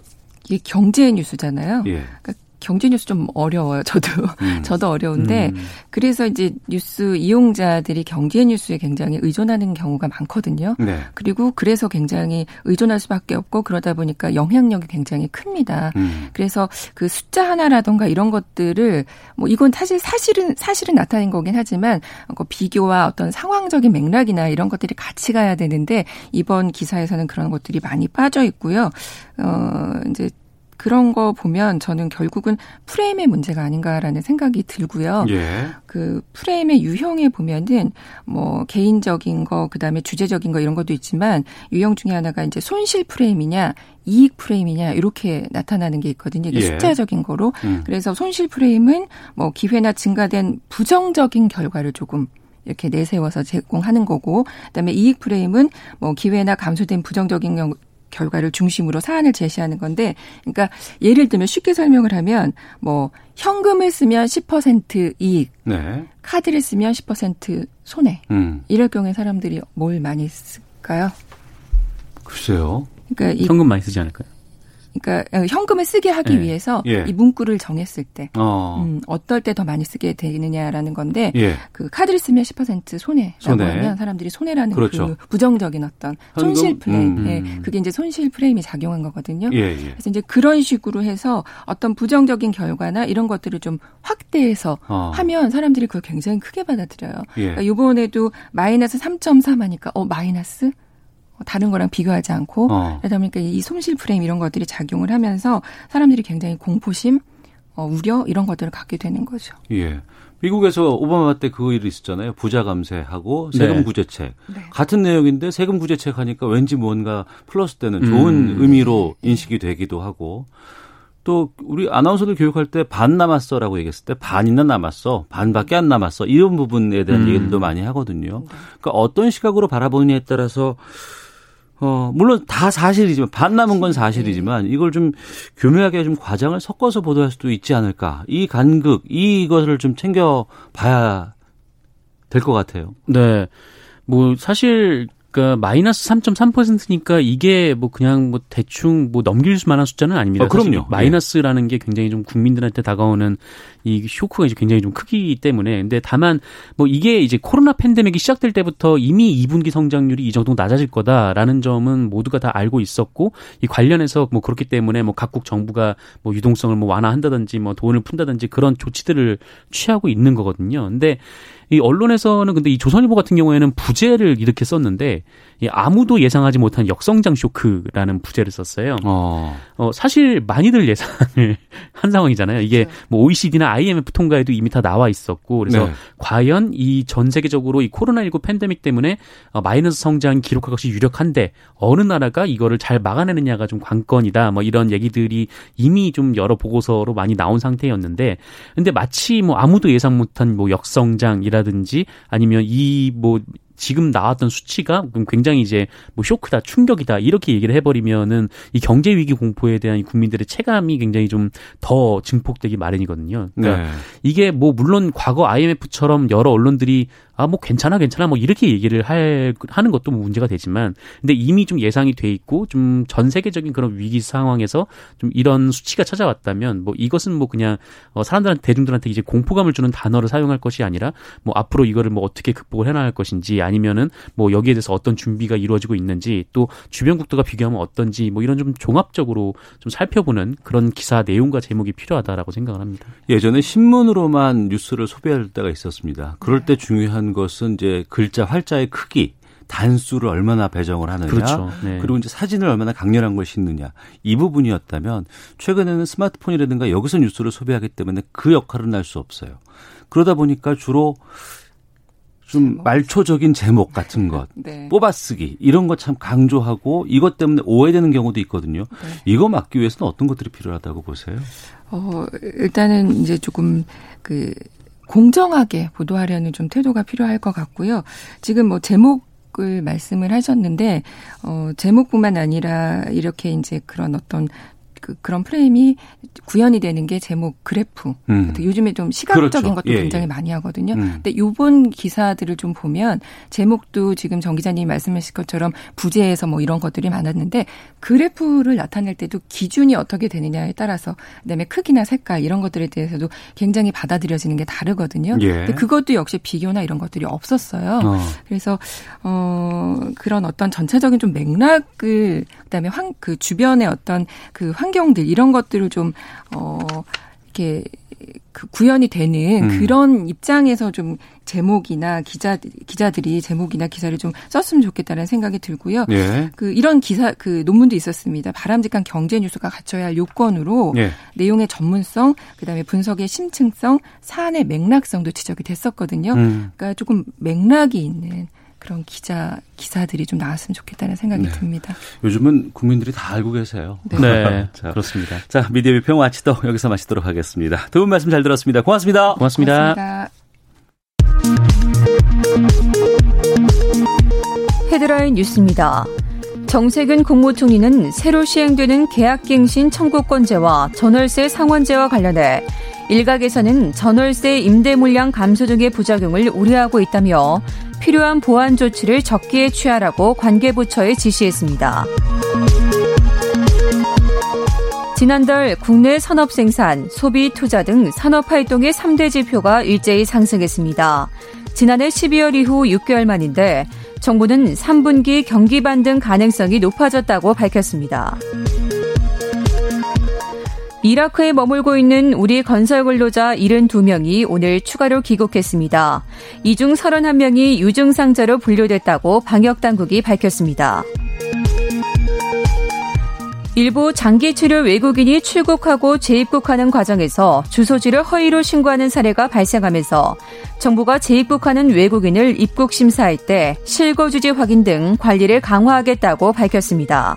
이게 경제 뉴스잖아요.
예.
그러니까 경제 뉴스 좀 어려워요. *laughs* 저도
음.
저도 어려운데
음.
그래서 이제 뉴스 이용자들이 경제 뉴스에 굉장히 의존하는 경우가 많거든요.
네.
그리고 그래서 굉장히 의존할 수밖에 없고 그러다 보니까 영향력이 굉장히 큽니다.
음.
그래서 그 숫자 하나라던가 이런 것들을 뭐 이건 사실 사실은 사실은 나타낸 거긴 하지만 그 비교와 어떤 상황적인 맥락이나 이런 것들이 같이 가야 되는데 이번 기사에서는 그런 것들이 많이 빠져 있고요. 어 이제 그런 거 보면 저는 결국은 프레임의 문제가 아닌가라는 생각이 들고요.
예.
그 프레임의 유형에 보면은 뭐 개인적인 거 그다음에 주제적인 거 이런 것도 있지만 유형 중에 하나가 이제 손실 프레임이냐 이익 프레임이냐 이렇게 나타나는 게 있거든요. 이게
예.
숫자적인 거로.
음.
그래서 손실 프레임은 뭐 기회나 증가된 부정적인 결과를 조금 이렇게 내세워서 제공하는 거고 그다음에 이익 프레임은 뭐 기회나 감소된 부정적인 경- 결과를 중심으로 사안을 제시하는 건데, 그러니까 예를 들면 쉽게 설명을 하면 뭐 현금을 쓰면 10% 이익,
네.
카드를 쓰면 10% 손해.
음.
이럴 경우에 사람들이 뭘 많이 쓸까요?
글쎄요.
그러니까 이
현금 많이 쓰지 않을까요?
그러니까 현금을 쓰게 하기
예.
위해서
예.
이 문구를 정했을 때
어.
음, 어떨 때 더 많이 쓰게 되느냐라는 건데
예.
그 카드를 쓰면 10% 손해라고
손해.
하면 사람들이 손해라는
그렇죠.
그 부정적인 어떤
현금?
손실 프레임,
음.
예, 그게 이제 손실 프레임이 작용한 거거든요.
예, 예.
그래서 이제 그런 식으로 해서 어떤 부정적인 결과나 이런 것들을 좀 확대해서
어.
하면 사람들이 그걸 굉장히 크게 받아들여요.
예.
그러니까 이번에도 마이너스 3.3 하니까 어 마이너스 어, 다른 거랑 비교하지 않고
어.
그러다 보니까 이 손실 프레임 이런 것들이 작용을 하면서 사람들이 굉장히 공포심, 어, 우려 이런 것들을 갖게 되는 거죠.
예. 미국에서 오바마 때 그 일이 있었잖아요. 부자 감세하고 세금
네.
구제책.
네.
같은 내용인데 세금 구제책 하니까 왠지 뭔가 플러스 되는 좋은
음.
의미로 인식이 되기도 하고 또 우리 아나운서들 교육할 때 반 남았어라고 얘기했을 때 반이나 남았어. 반밖에 안 남았어. 이런 부분에 대한
음.
얘기들도 많이 하거든요. 그러니까 어떤 시각으로 바라보느냐에 따라서 어, 물론 다 사실이지만, 반 남은 건 사실이지만, 이걸 좀 교묘하게 좀 과장을 섞어서 보도할 수도 있지 않을까. 이 간극, 이것을 좀 챙겨봐야 될 것 같아요.
네. 뭐, 사실, 그러니까 마이너스 3.3%니까 이게 뭐 그냥 뭐 대충 뭐 넘길 만한 숫자는 아닙니다.
아, 그럼요.
마이너스라는 게 굉장히 좀 국민들한테 다가오는 이 쇼크가 이제 굉장히 좀 크기 때문에 근데 다만 뭐 이게 이제 코로나 팬데믹이 시작될 때부터 이미 2분기 성장률이 이 정도 낮아질 거다라는 점은 모두가 다 알고 있었고 이 관련해서 뭐 그렇기 때문에 뭐 각국 정부가 뭐 유동성을 뭐 완화한다든지 뭐 돈을 푼다든지 그런 조치들을 취하고 있는 거거든요. 근데 이 언론에서는 근데 이 조선일보 같은 경우에는 부제를 이렇게 썼는데 이 아무도 예상하지 못한 역성장 쇼크라는 부제를 썼어요.
어.
어, 사실 많이들 예상을 *laughs* 한 상황이잖아요. 이게 뭐 OECD나 IMF 통과에도 이미 다 나와 있었고 그래서
네.
과연 이 전 세계적으로 이 코로나19 팬데믹 때문에 어, 마이너스 성장 기록할 것이 유력한데 어느 나라가 이거를 잘 막아내느냐가 좀 관건이다. 뭐 이런 얘기들이 이미 좀 여러 보고서로 많이 나온 상태였는데 근데 마치 뭐 아무도 예상 못한 뭐 역성장이라 든지 아니면 이뭐 지금 나왔던 수치가 굉장히 이제 뭐 쇼크다, 충격이다 이렇게 얘기를 해버리면은 이 경제 위기 공포에 대한 이 국민들의 체감이 굉장히 좀 더 증폭되기 마련이거든요. 그러니까
네.
이게 뭐 물론 과거 IMF처럼 여러 언론들이 아 뭐 괜찮아 괜찮아 뭐 이렇게 얘기를 할 하는 것도 뭐 문제가 되지만 근데 이미 좀 예상이 돼 있고 좀 전 세계적인 그런 위기 상황에서 좀 이런 수치가 찾아왔다면 뭐 이것은 뭐 그냥 어 사람들한테 대중들한테 이제 공포감을 주는 단어를 사용할 것이 아니라 뭐 앞으로 이거를 뭐 어떻게 극복을 해나갈 것인지 아니면은 뭐 여기에 대해서 어떤 준비가 이루어지고 있는지 또 주변국들과 비교하면 어떤지 뭐 이런 좀 종합적으로 좀 살펴보는 그런 기사 내용과 제목이 필요하다라고 생각을 합니다.
예전에 신문으로만 뉴스를 소비할 때가 있었습니다. 그럴 때 중요한 것은 이제 글자 활자의 크기, 단수를 얼마나 배정을 하느냐,
그렇죠. 네.
그리고 이제 사진을 얼마나 강렬한 걸 싣느냐 이 부분이었다면 최근에는 스마트폰이라든가 여기서 뉴스를 소비하기 때문에 그 역할은 할 수 없어요. 그러다 보니까 주로 좀 말초적인 제목 같은 것, *laughs*
네.
뽑아쓰기 이런 거참 강조하고 이것 때문에 오해되는 경우도 있거든요. 이거 막기 위해서는 어떤 것들이 필요하다고 보세요?
어, 일단은 이제 조금 그 공정하게 보도하려는 좀 태도가 필요할 것 같고요. 지금 뭐 제목 을 말씀을 하셨는데 어 제목뿐만 아니라 이렇게 이제 그런 어떤 그 그런 프레임이 구현이 되는 게 제목 그래프.
음.
요즘에 좀 시각적인
그렇죠.
것도
예,
굉장히
예.
많이 하거든요.
음.
근데 요번 기사들을 좀 보면 제목도 지금 정 기자님이 말씀하신 것처럼 부재에서 뭐 이런 것들이 많았는데 그래프를 나타낼 때도 기준이 어떻게 되느냐에 따라서 그다음에 크기나 색깔 이런 것들에 대해서도 굉장히 받아들여지는 게 다르거든요.
예.
근데 그것도 역시 비교나 이런 것들이 없었어요.
어.
그래서 어 그런 어떤 전체적인 좀 맥락을 그다음에 환 그 주변의 어떤 그 환경 들 이런 것들을 좀 어 이렇게 그 구현이 되는
음.
그런 입장에서 좀 제목이나 기자 기자들이 제목이나 기사를 좀 썼으면 좋겠다는 생각이 들고요.
예.
그 이런 기사 그 논문도 있었습니다. 바람직한 경제 뉴스가 갖춰야 할 요건으로
예.
내용의 전문성, 그다음에 분석의 심층성, 사안의 맥락성도 지적이 됐었거든요.
음.
그러니까 조금 맥락이 있는 그런 기자 기사들이 좀 나왔으면 좋겠다는 생각이
네.
듭니다.
요즘은 국민들이 다 알고 계세요.
네,
자,
그렇습니다.
자, 미디어 비평 와치도 여기서 마치도록 하겠습니다. 두 분 말씀 잘 들었습니다. 고맙습니다.
고맙습니다.
고맙습니다.
헤드라인 뉴스입니다. 정세균 국무총리는 새로 시행되는 계약갱신 청구권제와 전월세 상환제와 관련해 일각에서는 전월세 임대 물량 감소 등의 부작용을 우려하고 있다며 필요한 보완 조치를 적기에 취하라고 관계부처에 지시했습니다. 지난달 국내 산업 생산, 소비, 투자 등 산업 활동의 3대 지표가 일제히 상승했습니다. 지난해 12월 이후 6개월 만인데 정부는 3분기 경기 반등 가능성이 높아졌다고 밝혔습니다. 이라크에 머물고 있는 우리 건설 근로자 72명이 오늘 추가로 귀국했습니다. 이 중 31명이 유증상자로 분류됐다고 방역당국이 밝혔습니다. 일부 장기 치료 외국인이 출국하고 재입국하는 과정에서 주소지를 허위로 신고하는 사례가 발생하면서 정부가 재입국하는 외국인을 입국 심사할 때 실거주지 확인 등 관리를 강화하겠다고 밝혔습니다.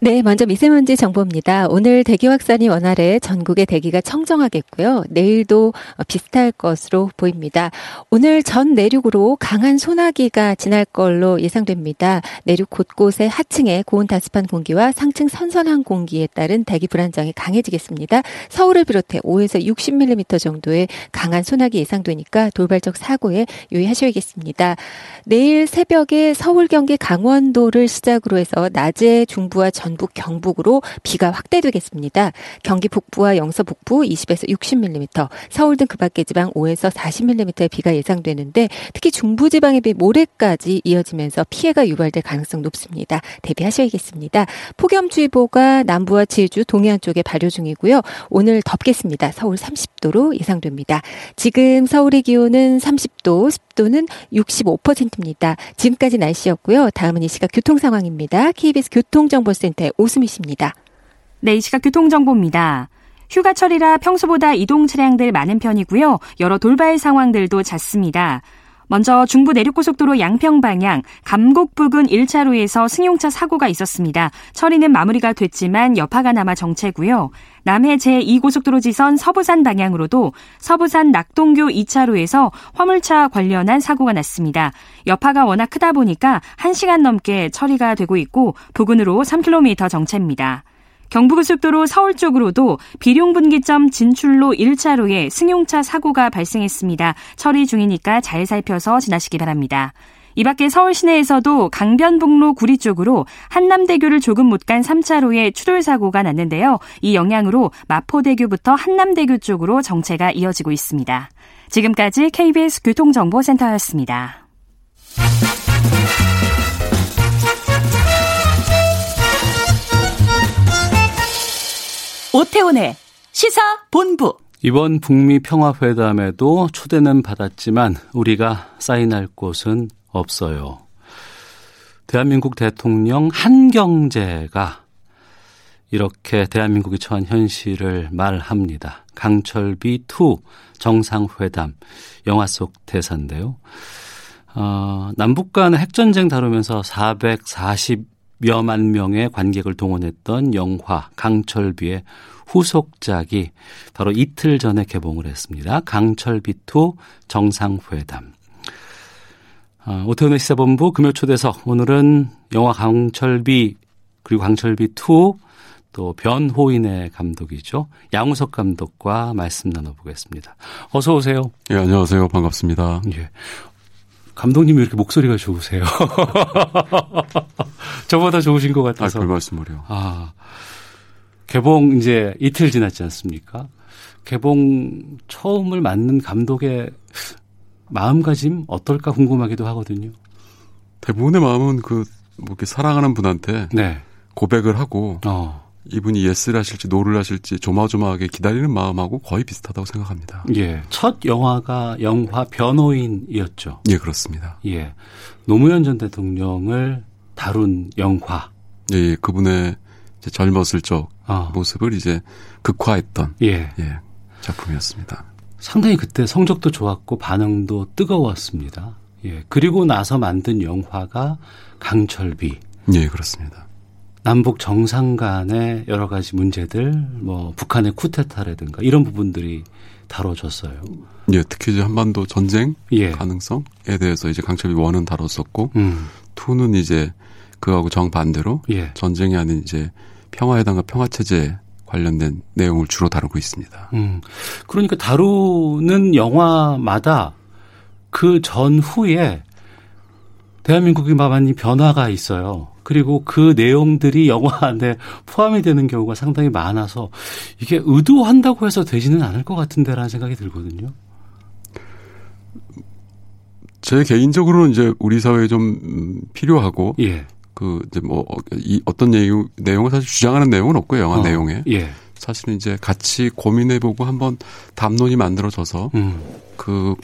네, 먼저 미세먼지 정보입니다. 오늘 대기 확산이 원활해 전국의 대기가 청정하겠고요. 내일도 비슷할 것으로 보입니다. 오늘 전 내륙으로 강한 소나기가 지날 걸로 예상됩니다. 내륙 곳곳에 하층에 고온 다습한 공기와 상층 선선한 공기에 따른 대기 불안정이 강해지겠습니다. 서울을 비롯해 5에서 60mm 정도의 강한 소나기 예상되니까 돌발적 사고에 유의하셔야겠습니다. 내일 새벽에 서울, 경기, 강원도를 시작으로 해서 낮에 중부와 전 전북, 경북으로 비가 확대되겠습니다. 경기 북부와 영서 북부 20에서 60mm, 서울 등 그 밖의 지방 5에서 40mm의 비가 예상되는데 특히 중부 지방에 비해 모레까지 이어지면서 피해가 유발될 가능성 높습니다. 대비하셔야겠습니다. 폭염주의보가 남부와 제주, 동해안 쪽에 발효 중이고요. 오늘 덥겠습니다. 서울 30도로 예상됩니다. 지금 서울의 기온은 30도, 습도는 65%입니다. 지금까지 날씨였고요. 다음은 이 시각 교통 상황입니다. KBS 교통정보센터 네, 오수미 씨입니다.
네, 이 시각 교통정보입니다. 휴가철이라 평소보다 이동 차량들 많은 편이고요. 여러 돌발 상황들도 잦습니다. 먼저 중부 내륙고속도로 양평 방향 감곡 부근 1차로에서 승용차 사고가 있었습니다. 처리는 마무리가 됐지만 여파가 남아 정체고요. 남해 제2고속도로 지선 서부산 방향으로도 서부산 낙동교 2차로에서 화물차 관련한 사고가 났습니다. 여파가 워낙 크다 보니까 1시간 넘게 처리가 되고 있고 부근으로 3km 정체입니다. 경부고속도로 서울 쪽으로도 비룡분기점 진출로 1차로에 승용차 사고가 발생했습니다. 처리 중이니까 잘 살펴서 지나시기 바랍니다. 이 밖에 서울 시내에서도 강변북로 구리 쪽으로 한남대교를 조금 못 간 3차로에 추돌 사고가 났는데요. 이 영향으로 마포대교부터 한남대교 쪽으로 정체가 이어지고 있습니다. 지금까지 KBS 교통정보센터였습니다.
오태훈의 시사 본부.
이번 북미 평화회담에도 초대는 받았지만 우리가 사인할 곳은 없어요. 대한민국 대통령 한경제가 이렇게 대한민국이 처한 현실을 말합니다. 강철비 2 정상회담 영화 속 대사인데요. 어, 남북 간의 핵전쟁 다루면서 440 여만 명의 관객을 동원했던 영화 강철비의 후속작이 바로 이틀 전에 개봉을 했습니다. 강철비 2 정상회담. 어, 오태훈의 시사본부 금요 초대석 오늘은 영화 강철비 그리고 강철비 2 또 변호인의 감독이죠. 양우석 감독과 말씀 나눠보겠습니다. 어서 오세요.
예, 안녕하세요. 반갑습니다.
예. 감독님이 이렇게 목소리가 좋으세요. *laughs* 저보다 좋으신 것 같아서.
아, 별 말씀을요.
아, 개봉 이제 이틀 지났지 않습니까? 개봉 처음을 맞는 감독의 마음가짐 어떨까 궁금하기도 하거든요.
대부분의 마음은 그, 뭐 이렇게 사랑하는 분한테 네. 고백을 하고 어. 이분이 yes를 하실지 no를 하실지 조마조마하게 기다리는 마음하고 거의 비슷하다고 생각합니다.
예. 첫 영화가 영화 변호인이었죠.
예, 그렇습니다.
예. 노무현 전 대통령을 다룬 영화.
예, 예. 그분의 젊었을 적 어. 모습을 이제 극화했던 예. 예. 작품이었습니다.
상당히 그때 성적도 좋았고 반응도 뜨거웠습니다. 예. 그리고 나서 만든 영화가 강철비.
예, 그렇습니다.
남북 정상 간의 여러 가지 문제들, 뭐 북한의 쿠데타라든가 이런 부분들이 다뤄졌어요.
예, 특히 이제 한반도 전쟁 예. 가능성에 대해서 이제 강철비 원은 다뤘었고, 음. 투는 이제 그하고 정반대로 예. 전쟁이 아닌 이제 평화회담과 평화체제 관련된 내용을 주로 다루고 있습니다. 음.
그러니까 다루는 영화마다 그 전후에 대한민국이 많이 변화가 있어요. 그리고 그 내용들이 영화 안에 포함이 되는 경우가 상당히 많아서 이게 의도한다고 해서 되지는 않을 것 같은데라는 생각이 들거든요.
제 개인적으로는 이제 우리 사회에 좀 필요하고 예. 그 이제 뭐 이 어떤 내용 내용을 사실 주장하는 내용은 없고요 영화 어, 내용에 예. 사실은 이제 같이 고민해보고 한번 담론이 만들어져서 음. 그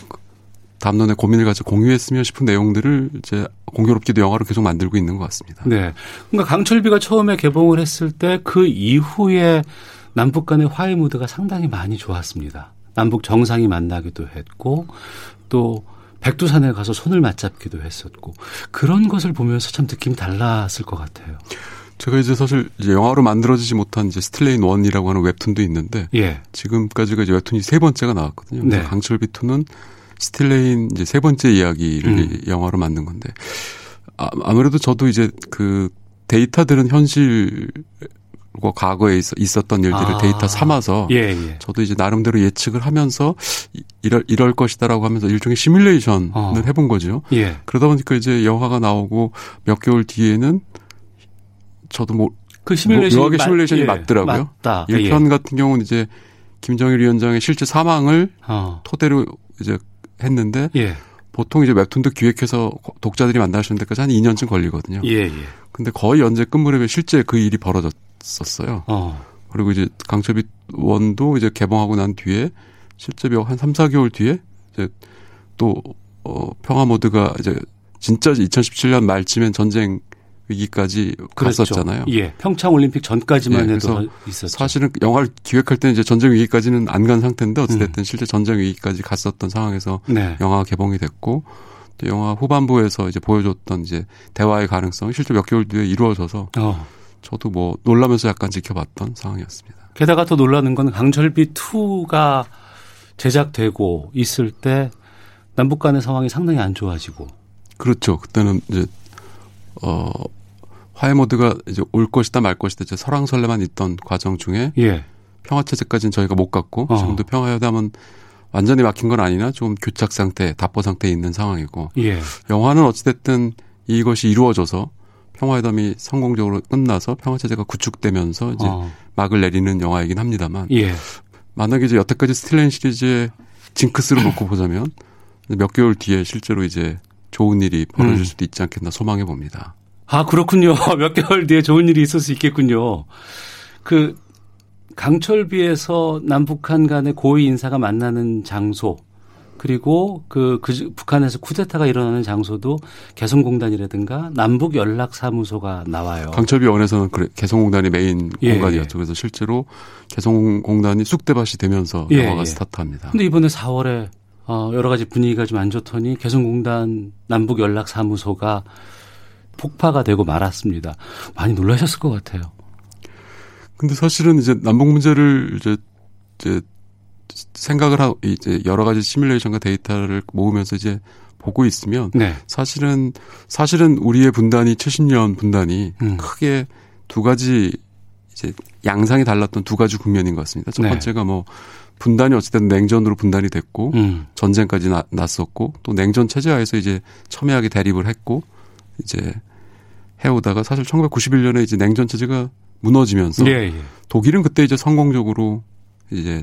담론의 고민을 가지고 공유했으면 싶은 내용들을 이제 공교롭게도 영화로 계속 만들고 있는 것 같습니다.
네, 그러니까 강철비가 처음에 개봉을 했을 때 그 이후에 남북 간의 화해 무드가 상당히 많이 좋았습니다. 남북 정상이 만나기도 했고 또 백두산에 가서 손을 맞잡기도 했었고 그런 것을 보면서 참 느낌이 달랐을 것 같아요.
제가 이제 사실 이제 영화로 만들어지지 못한 이제 Steel Rain one이라고 하는 웹툰도 있는데 예. 지금까지가 이제 웹툰이 세 번째가 나왔거든요. 네. 강철비 two는 Steel Rain 이제 세 번째 이야기를 음. 영화로 만든 건데 아, 아무래도 저도 이제 그 데이터들은 현실 과 과거에 있 었, 던 일들을 아. 데이터 삼아서 예, 예. 저도 이제 나름대로 예측을 하면서 이럴 이럴 것이다라고 하면서 일종의 시뮬레이션을 어. 해본 거죠. 예. 그러다 보니까 이제 영화가 나오고 몇 개월 뒤에는 저도 뭐그 시뮬레이션이, 뭐, 시뮬레이션이 예, 맞더라고요. 맞다. 1편 예. 같은 경우는 이제 김정일 위원장의 실제 사망을 어. 토대로 이제 했는데 예. 보통 이제 웹툰도 기획해서 독자들이 만나시는 데까지 한 2년쯤 걸리거든요. 예, 예. 근데 거의 연재 끝무렵에 실제 그 일이 벌어졌었어요. 어. 그리고 이제 강철빛 원도 이제 개봉하고 난 뒤에 실제 한 3, 4개월 뒤에 이제 또, 어, 평화 모드가 이제 진짜 2017년 말쯤엔 전쟁 위기까지 그랬죠. 갔었잖아요.
예. 평창 올림픽 전까지만 예, 해도 있었죠.
사실은 영화를 기획할 때는 이제 전쟁 위기까지는 안 간 상태인데 어찌됐든 음. 실제 전쟁 위기까지 갔었던 상황에서 네. 영화가 개봉이 됐고 또 영화 후반부에서 이제 보여줬던 이제 대화의 가능성이 실제 몇 개월 뒤에 이루어져서 어. 저도 뭐 놀라면서 약간 지켜봤던 상황이었습니다.
게다가 더 놀라는 건 강철비 2가 제작되고 있을 때 남북 간의 상황이 상당히 안 좋아지고
그렇죠. 그때는 이제 어, 화해 모드가 이제 올 것이다 말 것이다 이제 설왕설래만 있던 과정 중에 예. 평화 체제까지는 저희가 못 갔고 어. 지금도 평화 회담은 완전히 막힌 건 아니나 좀 교착 상태, 답보 상태에 있는 상황이고 예. 영화는 어찌됐든 이것이 이루어져서 평화회담이 성공적으로 끝나서 평화 체제가 구축되면서 이제 어. 막을 내리는 영화이긴 합니다만 예. 만약에 이제 여태까지 스틸렌 시리즈의 징크스를 놓고 보자면 몇 개월 뒤에 실제로 이제 좋은 일이 벌어질 음. 수도 있지 않겠나 소망해 봅니다.
아, 그렇군요. *laughs* 몇 개월 뒤에 좋은 일이 있을 수 있겠군요. 그 강철비에서 남북한 간의 고위 인사가 만나는 장소 그리고 그, 그 북한에서 쿠데타가 일어나는 장소도 개성공단이라든가 남북 연락 사무소가 나와요.
강철비 원에서는 그래 개성공단이 메인 예, 공간이었죠. 예. 그래서 실제로 개성공단이 쑥대밭이 되면서 예, 영화가 예. 스타트합니다.
근데 이번에 4월에 어, 여러 가지 분위기가 좀 안 좋더니 개성공단 남북연락사무소가 폭파가 되고 말았습니다. 많이 놀라셨을 것 같아요.
근데 사실은 이제 남북 문제를 이제 이제 생각을 하고 이제 여러 가지 시뮬레이션과 데이터를 모으면서 이제 보고 있으면 네. 사실은 사실은 우리의 분단이 70년 분단이 음. 크게 두 가지 이제 양상이 달랐던 두 가지 국면인 것 같습니다. 첫 네. 번째가 뭐 분단이 어쨌든 냉전으로 분단이 됐고 음. 전쟁까지 나, 났었고 또 냉전 체제하에서 이제 첨예하게 대립을 했고 이제 해오다가 사실 1991년에 이제 냉전 체제가 무너지면서 예, 예. 독일은 그때 이제 성공적으로 이제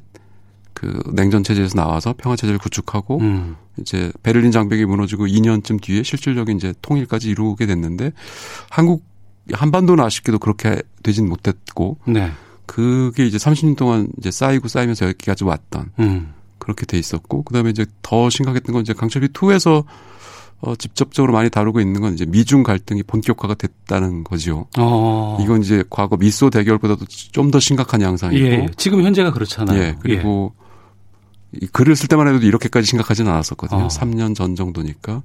그 냉전 체제에서 나와서 평화 체제를 구축하고 음. 이제 베를린 장벽이 무너지고 2년쯤 뒤에 실질적인 이제 통일까지 이루게 됐는데 한국 한반도는 아쉽게도 그렇게 되진 못했고 네. 그게 이제 30년 동안 이제 쌓이고 쌓이면서 여기까지 왔던 음. 그렇게 돼 있었고 그다음에 이제 더 심각했던 건 이제 강철비 2에서 어, 직접적으로 많이 다루고 있는 건 이제 미중 갈등이 본격화가 됐다는 거죠. 어. 이건 이제 과거 미소 대결보다도 좀 더 심각한 양상이고. 예,
지금 현재가 그렇잖아요.
예, 그리고 예. 이 글을 쓸 때만 해도 이렇게까지 심각하지는 않았었거든요. 어. 3년 전 정도니까.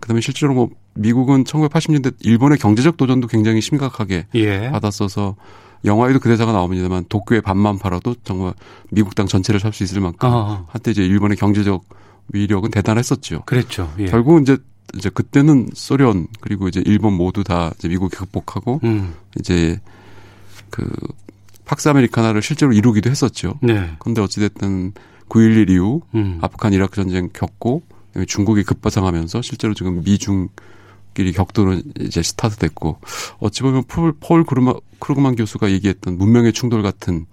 그다음에 실제로 뭐 미국은 1980년대 일본의 경제적 도전도 굉장히 심각하게 예. 받았어서 영화에도 그 대사가 나옵니다만 도쿄의 반만 팔아도 정말 미국 땅 전체를 살 수 있을 만큼 어. 한때 이제 일본의 경제적 위력은 대단했었죠.
그랬죠.
예. 결국은 이제 이제 그때는 소련 그리고 이제 일본 모두 다 이제 미국이 극복하고 음. 이제 그 팍스 아메리카나를 실제로 이루기도 했었죠. 네. 그런데 어찌됐든 9.11 이후 음. 아프간 이라크 전쟁 겪고 중국이 급부상하면서 실제로 지금 미중 끼리 격돌은 이제 스타트됐고 어찌 보면 폴, 폴 크루마, 크루그만 교수가 얘기했던 문명의 충돌 같은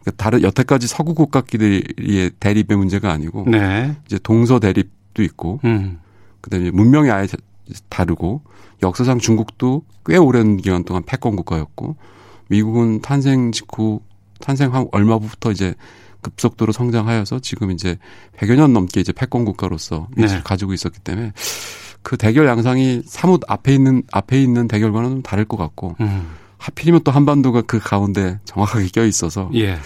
그러니까 다른 여태까지 서구 국가끼리의 대립의 문제가 아니고 네. 이제 동서 대립도 있고 음. 그다음에 문명이 아예 다르고 역사상 중국도 꽤 오랜 기간 동안 패권 국가였고 미국은 탄생 직후 탄생한 얼마부터 이제 급속도로 성장하여서 지금 이제 100여 년 넘게 이제 패권 국가로서 위치를 네. 가지고 있었기 때문에 그 대결 양상이 사뭇 앞에 있는 앞에 있는 대결과는 좀 다를 것 같고 음. 하필이면 또 한반도가 그 가운데 정확하게 껴 있어서 예.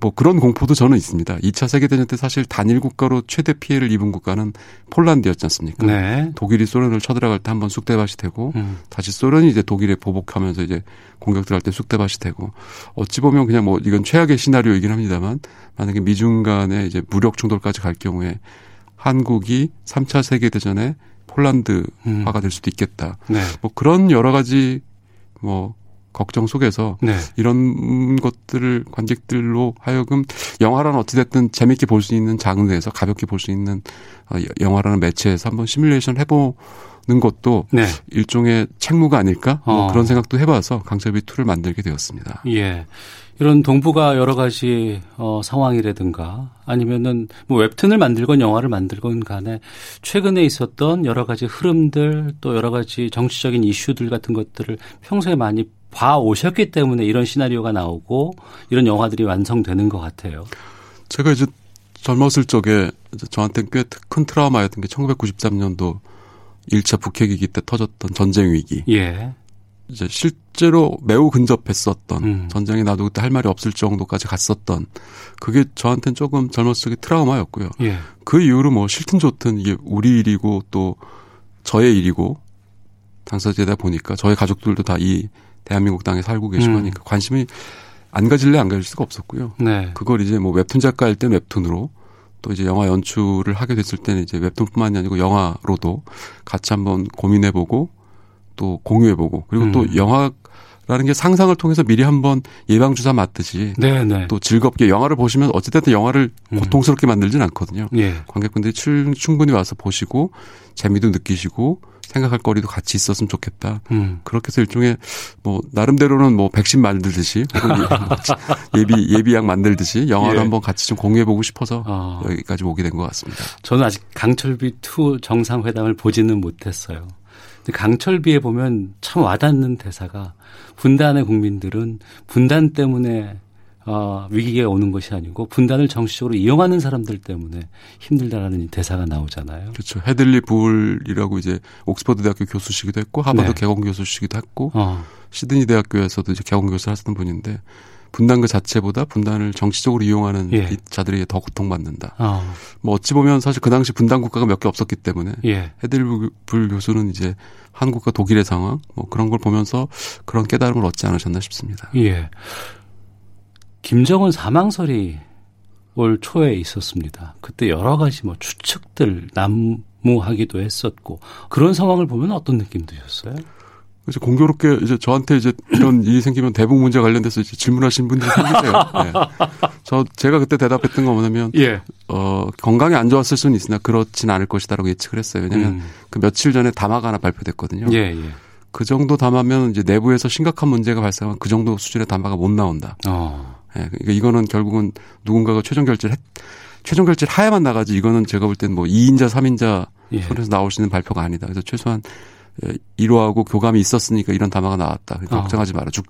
뭐 그런 공포도 저는 있습니다. 2차 세계대전 때 사실 단일 국가로 최대 피해를 입은 국가는 폴란드였지 않습니까? 네. 독일이 소련을 쳐들어갈 때 한번 쑥대밭이 되고 음. 다시 소련이 이제 독일에 보복하면서 이제 공격 들어갈 때 쑥대밭이 되고 어찌 보면 그냥 뭐 이건 최악의 시나리오이긴 합니다만 만약에 미중 간에 이제 무력 충돌까지 갈 경우에 한국이 3차 세계대전에 폴란드화가 음. 될 수도 있겠다. 네. 뭐 그런 여러 가지 뭐 걱정 속에서 네. 이런 것들을 관객들로 하여금 영화라는 어찌됐든 재밌게 볼 수 있는 장르에서 가볍게 볼 수 있는 어, 영화라는 매체에서 한번 시뮬레이션 해보 는 것도 네. 일종의 책무가 아닐까 뭐 어. 그런 생각도 해봐서 강철비 2를 만들게 되었습니다.
예. 이런 동부가 여러 가지 어, 상황이라든가 아니면은 뭐 웹툰을 만들건 영화를 만들건 간에 최근에 있었던 여러 가지 흐름들 또 여러 가지 정치적인 이슈들 같은 것들을 평소에 많이 봐 오셨기 때문에 이런 시나리오가 나오고 이런 영화들이 완성되는 것 같아요.
제가 이제 젊었을 적에 저한테 꽤 큰 트라우마였던 게 1993년도 1차 북핵 위기 때 터졌던 전쟁 위기. 예. 이제 실제로 매우 근접했었던 음. 전쟁에 나도 그때 할 말이 없을 정도까지 갔었던 그게 저한테는 조금 젊었을 적에 트라우마였고요. 예. 그 이후로 뭐 싫든 좋든 이게 우리 일이고 또 저의 일이고 당사자다 보니까 저희 가족들도 다 이 대한민국 땅에 살고 계시고 음. 하니까 관심이 안 가질래 안 가질 수가 없었고요. 네. 그걸 이제 뭐 웹툰 작가일 땐 웹툰으로 또 이제 영화 연출을 하게 됐을 때는 이제 웹툰뿐만이 아니고 영화로도 같이 한번 고민해보고 또 공유해보고 그리고 음. 또 영화라는 게 상상을 통해서 미리 한번 예방 주사 맞듯이 네네. 네. 또 즐겁게 영화를 보시면 어찌됐든 영화를 음. 고통스럽게 만들진 않거든요. 예. 관객분들이 충분히 와서 보시고 재미도 느끼시고 생각할 거리도 같이 있었으면 좋겠다. 음. 그렇게 해서 일종의 뭐 나름대로는 뭐 백신 만들듯이 *laughs* 예비 예비약 만들듯이 영화를 예. 한번 같이 좀 공유해 보고 싶어서 어. 여기까지 오게 된 것 같습니다.
저는 아직 강철비 2 정상회담을 보지는 못했어요. 강철비에 보면 참 와닿는 대사가 분단의 국민들은 분단 때문에 어, 위기가 오는 것이 아니고 분단을 정치적으로 이용하는 사람들 때문에 힘들다라는 대사가 나오잖아요.
그렇죠. 헤들리 불이라고 이제 옥스퍼드 대학교 교수시기도 했고 하버드 네. 개공 교수시기도 했고 어. 시드니 대학교에서도 이제 개공 교수를 하셨던 분인데 분단 그 자체보다 분단을 정치적으로 이용하는 예. 자들이 더 고통받는다. 어. 뭐 어찌 보면 사실 그 당시 분단 국가가 몇 개 없었기 때문에 예. 헤들불 교수는 이제 한국과 독일의 상황 뭐 그런 걸 보면서 그런 깨달음을 얻지 않으셨나 싶습니다.
예. 김정은 사망설이 올 초에 있었습니다. 그때 여러 가지 뭐 추측들 난무하기도 했었고 그런 상황을 보면 어떤 느낌 드셨어요?
그래서 공교롭게 이제 저한테 이제 이런 *laughs* 일이 생기면 대북 문제 관련돼서 이제 질문하신 분들이 생기세요. 네. 저 제가 그때 대답했던 거 뭐냐면 예. 어 건강이 안 좋았을 수는 있으나 그렇진 않을 것이다라고 예측을 했어요. 왜냐하면 음. 그 며칠 전에 담화가 하나 발표됐거든요. 예, 예. 그 정도 담화면 이제 내부에서 심각한 문제가 발생하면 그 정도 수준의 담화가 못 나온다. 어. 예, 그러니까 이거는 결국은 누군가가 최종 결제를 했, 최종 결제를 하야만 나가지 이거는 제가 볼 때는 뭐 2인자, 3인자 예. 손에서 나올 수 있는 발표가 아니다. 그래서 최소한 이로하고 교감이 있었으니까 이런 담화가 나왔다. 그러니까 어. 걱정하지 마라. 죽,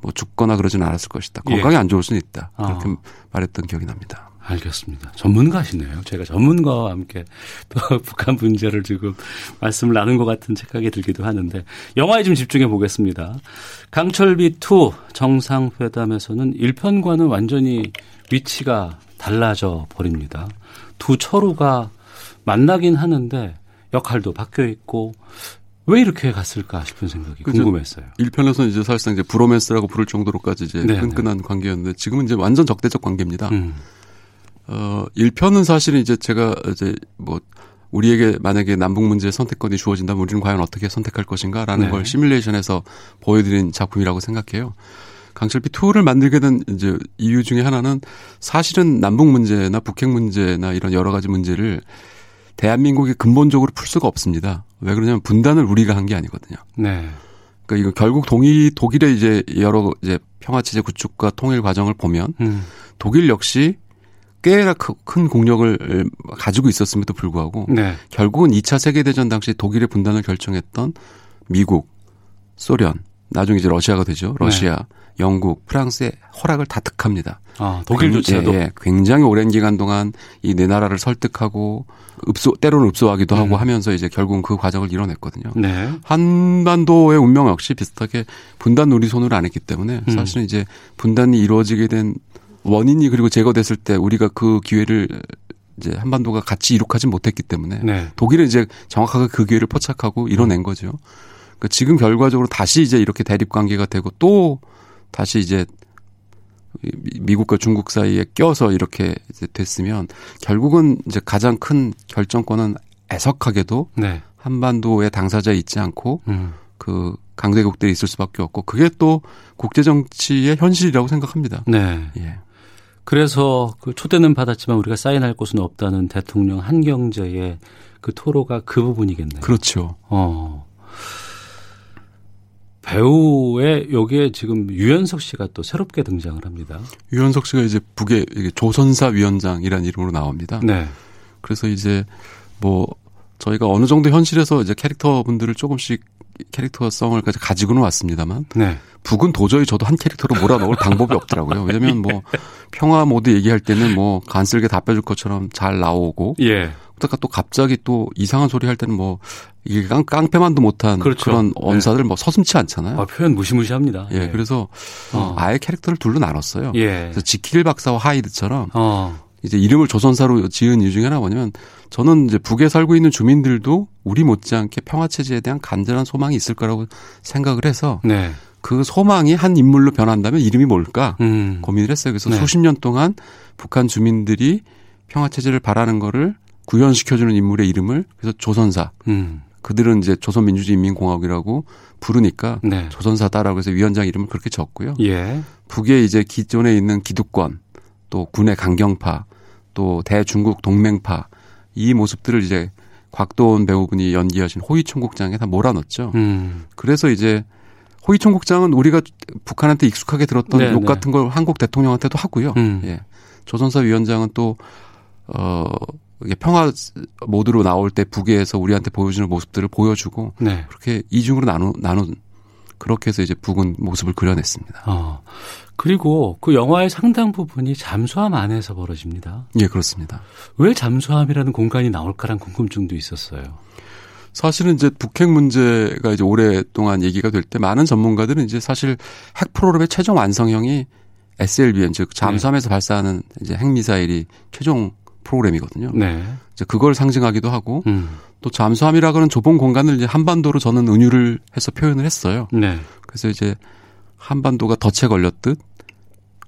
뭐 죽거나 그러지는 않았을 것이다. 건강이 예. 안 좋을 수는 있다. 그렇게 어. 말했던 기억이 납니다.
알겠습니다. 전문가시네요. 제가 전문가와 함께 또 *laughs* 북한 문제를 지금 말씀을 나눈 것 같은 착각이 들기도 하는데 영화에 좀 집중해 보겠습니다. 강철비 2 정상회담에서는 1편과는 완전히 위치가 달라져 버립니다. 두 철우가 만나긴 하는데 역할도 바뀌어 있고 왜 이렇게 갔을까 싶은 생각이 그죠? 궁금했어요.
1편에서는 이제 사실상 이제 브로맨스라고 부를 정도로까지 이제 네네. 끈끈한 관계였는데 지금은 이제 완전 적대적 관계입니다. 음. 어, 1편은 사실은 이제 제가 이제 뭐 우리에게 만약에 남북 문제 선택권이 주어진다면 우리는 과연 어떻게 선택할 것인가라는 네. 걸 시뮬레이션에서 보여드린 작품이라고 생각해요. 강철비 2를 만들게 된 이제 이유 중에 하나는 사실은 남북 문제나 북핵 문제나 이런 여러 가지 문제를 대한민국이 근본적으로 풀 수가 없습니다. 왜 그러냐면 분단을 우리가 한 게 아니거든요. 네. 그러니까 이거 결국 동의 독일의 이제 여러 이제 평화 체제 구축과 통일 과정을 보면 음. 독일 역시 꽤나 큰 공력을 가지고 있었음에도 불구하고 네. 결국은 2차 세계 대전 당시 독일의 분단을 결정했던 미국, 소련, 나중에 이제 러시아가 되죠. 러시아, 네. 영국, 프랑스의 허락을 다 득합니다.
아, 독일조차도
예, 굉장히 오랜 기간 동안 이 네 나라를 설득하고 읍소 때로는 읍소하기도 하고 음. 하면서 이제 결국은 그 과정을 이뤄냈거든요. 네. 한반도의 운명 역시 비슷하게 분단 우리 손으로 안 했기 때문에 음. 사실은 이제 분단이 이루어지게 된 원인이 그리고 제거됐을 때 우리가 그 기회를 이제 한반도가 같이 이룩하지 못했기 때문에 네. 독일은 이제 정확하게 그 기회를 포착하고 이뤄낸 거죠. 그러니까 지금 결과적으로 다시 이제 이렇게 대립 관계가 되고 또 다시 이제 미국과 중국 사이에 껴서 이렇게 이제 됐으면 결국은 이제 가장 큰 결정권은 애석하게도 네. 한반도의 당사자에 있지 않고 음. 그 강대국들이 있을 수밖에 없고 그게 또 국제 정치의 현실이라고 생각합니다. 네. 예.
그래서 그 초대는 받았지만 우리가 사인할 곳은 없다는 대통령 한경제의 그 토로가 그 부분이겠네요.
그렇죠. 어.
배우의 여기에 지금 유현석 씨가 또 새롭게 등장을 합니다.
유현석 씨가 이제 북의 조선사 위원장이라는 이름으로 나옵니다. 네. 그래서 이제 뭐 저희가 어느 정도 현실에서 이제 캐릭터 분들을 조금씩 캐릭터성을 가지고는 왔습니다만 네. 북은 도저히 저도 한 캐릭터로 몰아넣을 *laughs* 방법이 없더라고요. 왜냐면 뭐 평화 모드 얘기할 때는 뭐 간쓸게 답해줄 것처럼 잘 나오고 예. 그러다가 또 갑자기 또 이상한 소리 할 때는 뭐 깡, 깡패만도 못한 그렇죠. 그런 언사들 네. 뭐 서슴치 않잖아요.
아, 표현 무시무시합니다.
예, 예. 그래서 어. 아예 캐릭터를 둘로 나눴어요. 예. 그래서 지킬 박사와 하이드처럼 어. 이제 이름을 조선사로 지은 이유 중에 하나 뭐냐면 저는 이제 북에 살고 있는 주민들도 우리 못지않게 평화 체제에 대한 간절한 소망이 있을 거라고 생각을 해서 네. 그 소망이 한 인물로 변한다면 이름이 뭘까 음. 고민을 했어요. 그래서 네. 수십 년 동안 북한 주민들이 평화 체제를 바라는 거를 구현시켜주는 인물의 이름을 그래서 조선사. 음. 그들은 이제 조선민주주의인민공화국이라고 부르니까 네. 조선사다라고 해서 위원장 이름을 그렇게 적고요. 예. 북에 이제 기존에 있는 기득권 또 군의 강경파 또 대중국 동맹파 이 모습들을 이제 곽도원 배우분이 연기하신 호위 총국장에 다 몰아넣었죠. 음. 그래서 이제 호위 총국장은 우리가 북한한테 익숙하게 들었던 네, 욕 네. 같은 걸 한국 대통령한테도 하고요. 음. 예. 조선사 위원장은 또 어, 이게 평화 모드로 나올 때 북에서 우리한테 보여주는 모습들을 보여주고 네. 그렇게 이중으로 나누 나눈 그렇게 해서 이제 북은 모습을 그려냈습니다. 어.
그리고 그 영화의 상당 부분이 잠수함 안에서 벌어집니다.
예, 그렇습니다.
왜 잠수함이라는 공간이 나올까란 궁금증도 있었어요.
사실은 이제 북핵 문제가 이제 오랫동안 얘기가 될 때 많은 전문가들은 이제 사실 핵 프로그램의 최종 완성형이 SLBM 즉 잠수함에서 네. 발사하는 이제 핵 미사일이 최종 프로그램이거든요. 네. 이제 그걸 상징하기도 하고 음. 또 잠수함이라고는 좁은 공간을 이제 한반도로 저는 은유를 해서 표현을 했어요. 네. 그래서 이제 한반도가 덫에 걸렸듯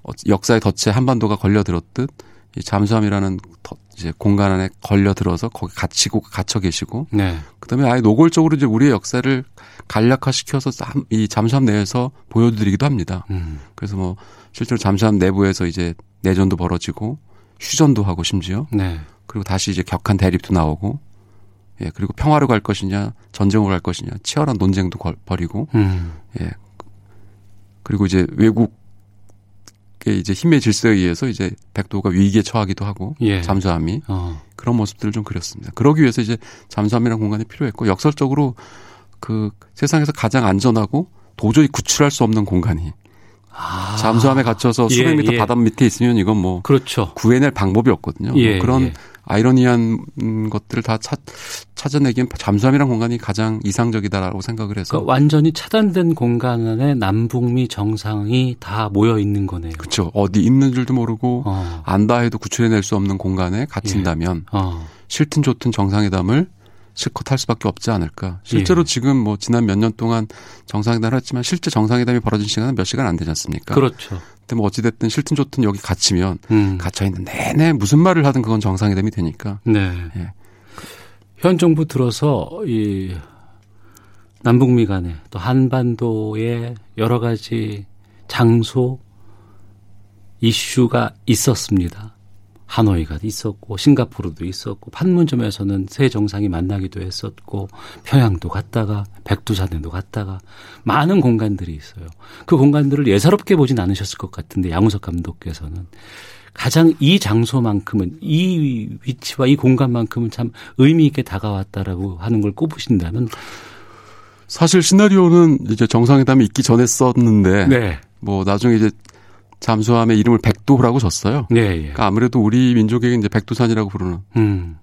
어, 역사의 덫에 한반도가 걸려들었듯 이 잠수함이라는 이제 공간 안에 걸려들어서 거기 갇히고 갇혀 계시고 네. 그다음에 아예 노골적으로 이제 우리의 역사를 간략화시켜서 이 잠수함 내에서 보여드리기도 합니다. 음. 그래서 뭐 실제로 잠수함 내부에서 이제 내전도 벌어지고 휴전도 하고 심지어 네. 그리고 다시 이제 격한 대립도 나오고 예 그리고 평화로 갈 것이냐 전쟁으로 갈 것이냐 치열한 논쟁도 걸, 벌이고 음. 예 그리고 이제 외국의 이제 힘의 질서에 의해서 이제 백도가 위기에 처하기도 하고 예. 잠수함이 어. 그런 모습들을 좀 그렸습니다. 그러기 위해서 이제 잠수함이라는 공간이 필요했고 역설적으로 그 세상에서 가장 안전하고 도저히 구출할 수 없는 공간이 아. 잠수함에 갇혀서 예, 수백 미터 예. 바다 밑에 있으면 이건 뭐 그렇죠. 구해낼 방법이 없거든요. 예, 뭐 그런 예. 아이러니한 것들을 다 찾, 찾아내기엔 잠수함이란 공간이 가장 이상적이다라고 생각을 해서
그러니까 완전히 차단된 공간 안에 남북미 정상이 다 모여 있는 거네요.
그렇죠. 어디 있는 줄도 모르고 어. 안다 해도 구출해낼 수 없는 공간에 갇힌다면 예. 어. 싫든 좋든 정상회담을 실컷 할 수밖에 없지 않을까. 실제로 예. 지금 뭐 지난 몇 년 동안 정상회담을 했지만 실제 정상회담이 벌어진 시간은 몇 시간 안 되지 않습니까?
그렇죠.
근데 뭐 어찌됐든 싫든 좋든 여기 갇히면 음. 갇혀있는 내내 무슨 말을 하든 그건 정상회담이 되니까. 네. 예.
현 정부 들어서 이 남북미 간에 또 한반도에 여러 가지 장소 이슈가 있었습니다. 하노이가 있었고 싱가포르도 있었고 판문점에서는 새 정상이 만나기도 했었고 평양도 갔다가 백두산에도 갔다가 많은 공간들이 있어요. 그 공간들을 예사롭게 보진 않으셨을 것 같은데 양우석 감독께서는 가장 이 장소만큼은 이 위치와 이 공간만큼은 참 의미 있게 다가왔다라고 하는 걸 꼽으신다면
사실 시나리오는 이제 정상회담이 있기 전에 썼는데 네. 뭐 나중에 이제 잠수함의 이름을 백도라고 줬어요. 네, 예. 그러니까 아무래도 우리 민족에게 이제 백두산이라고 부르는. 음.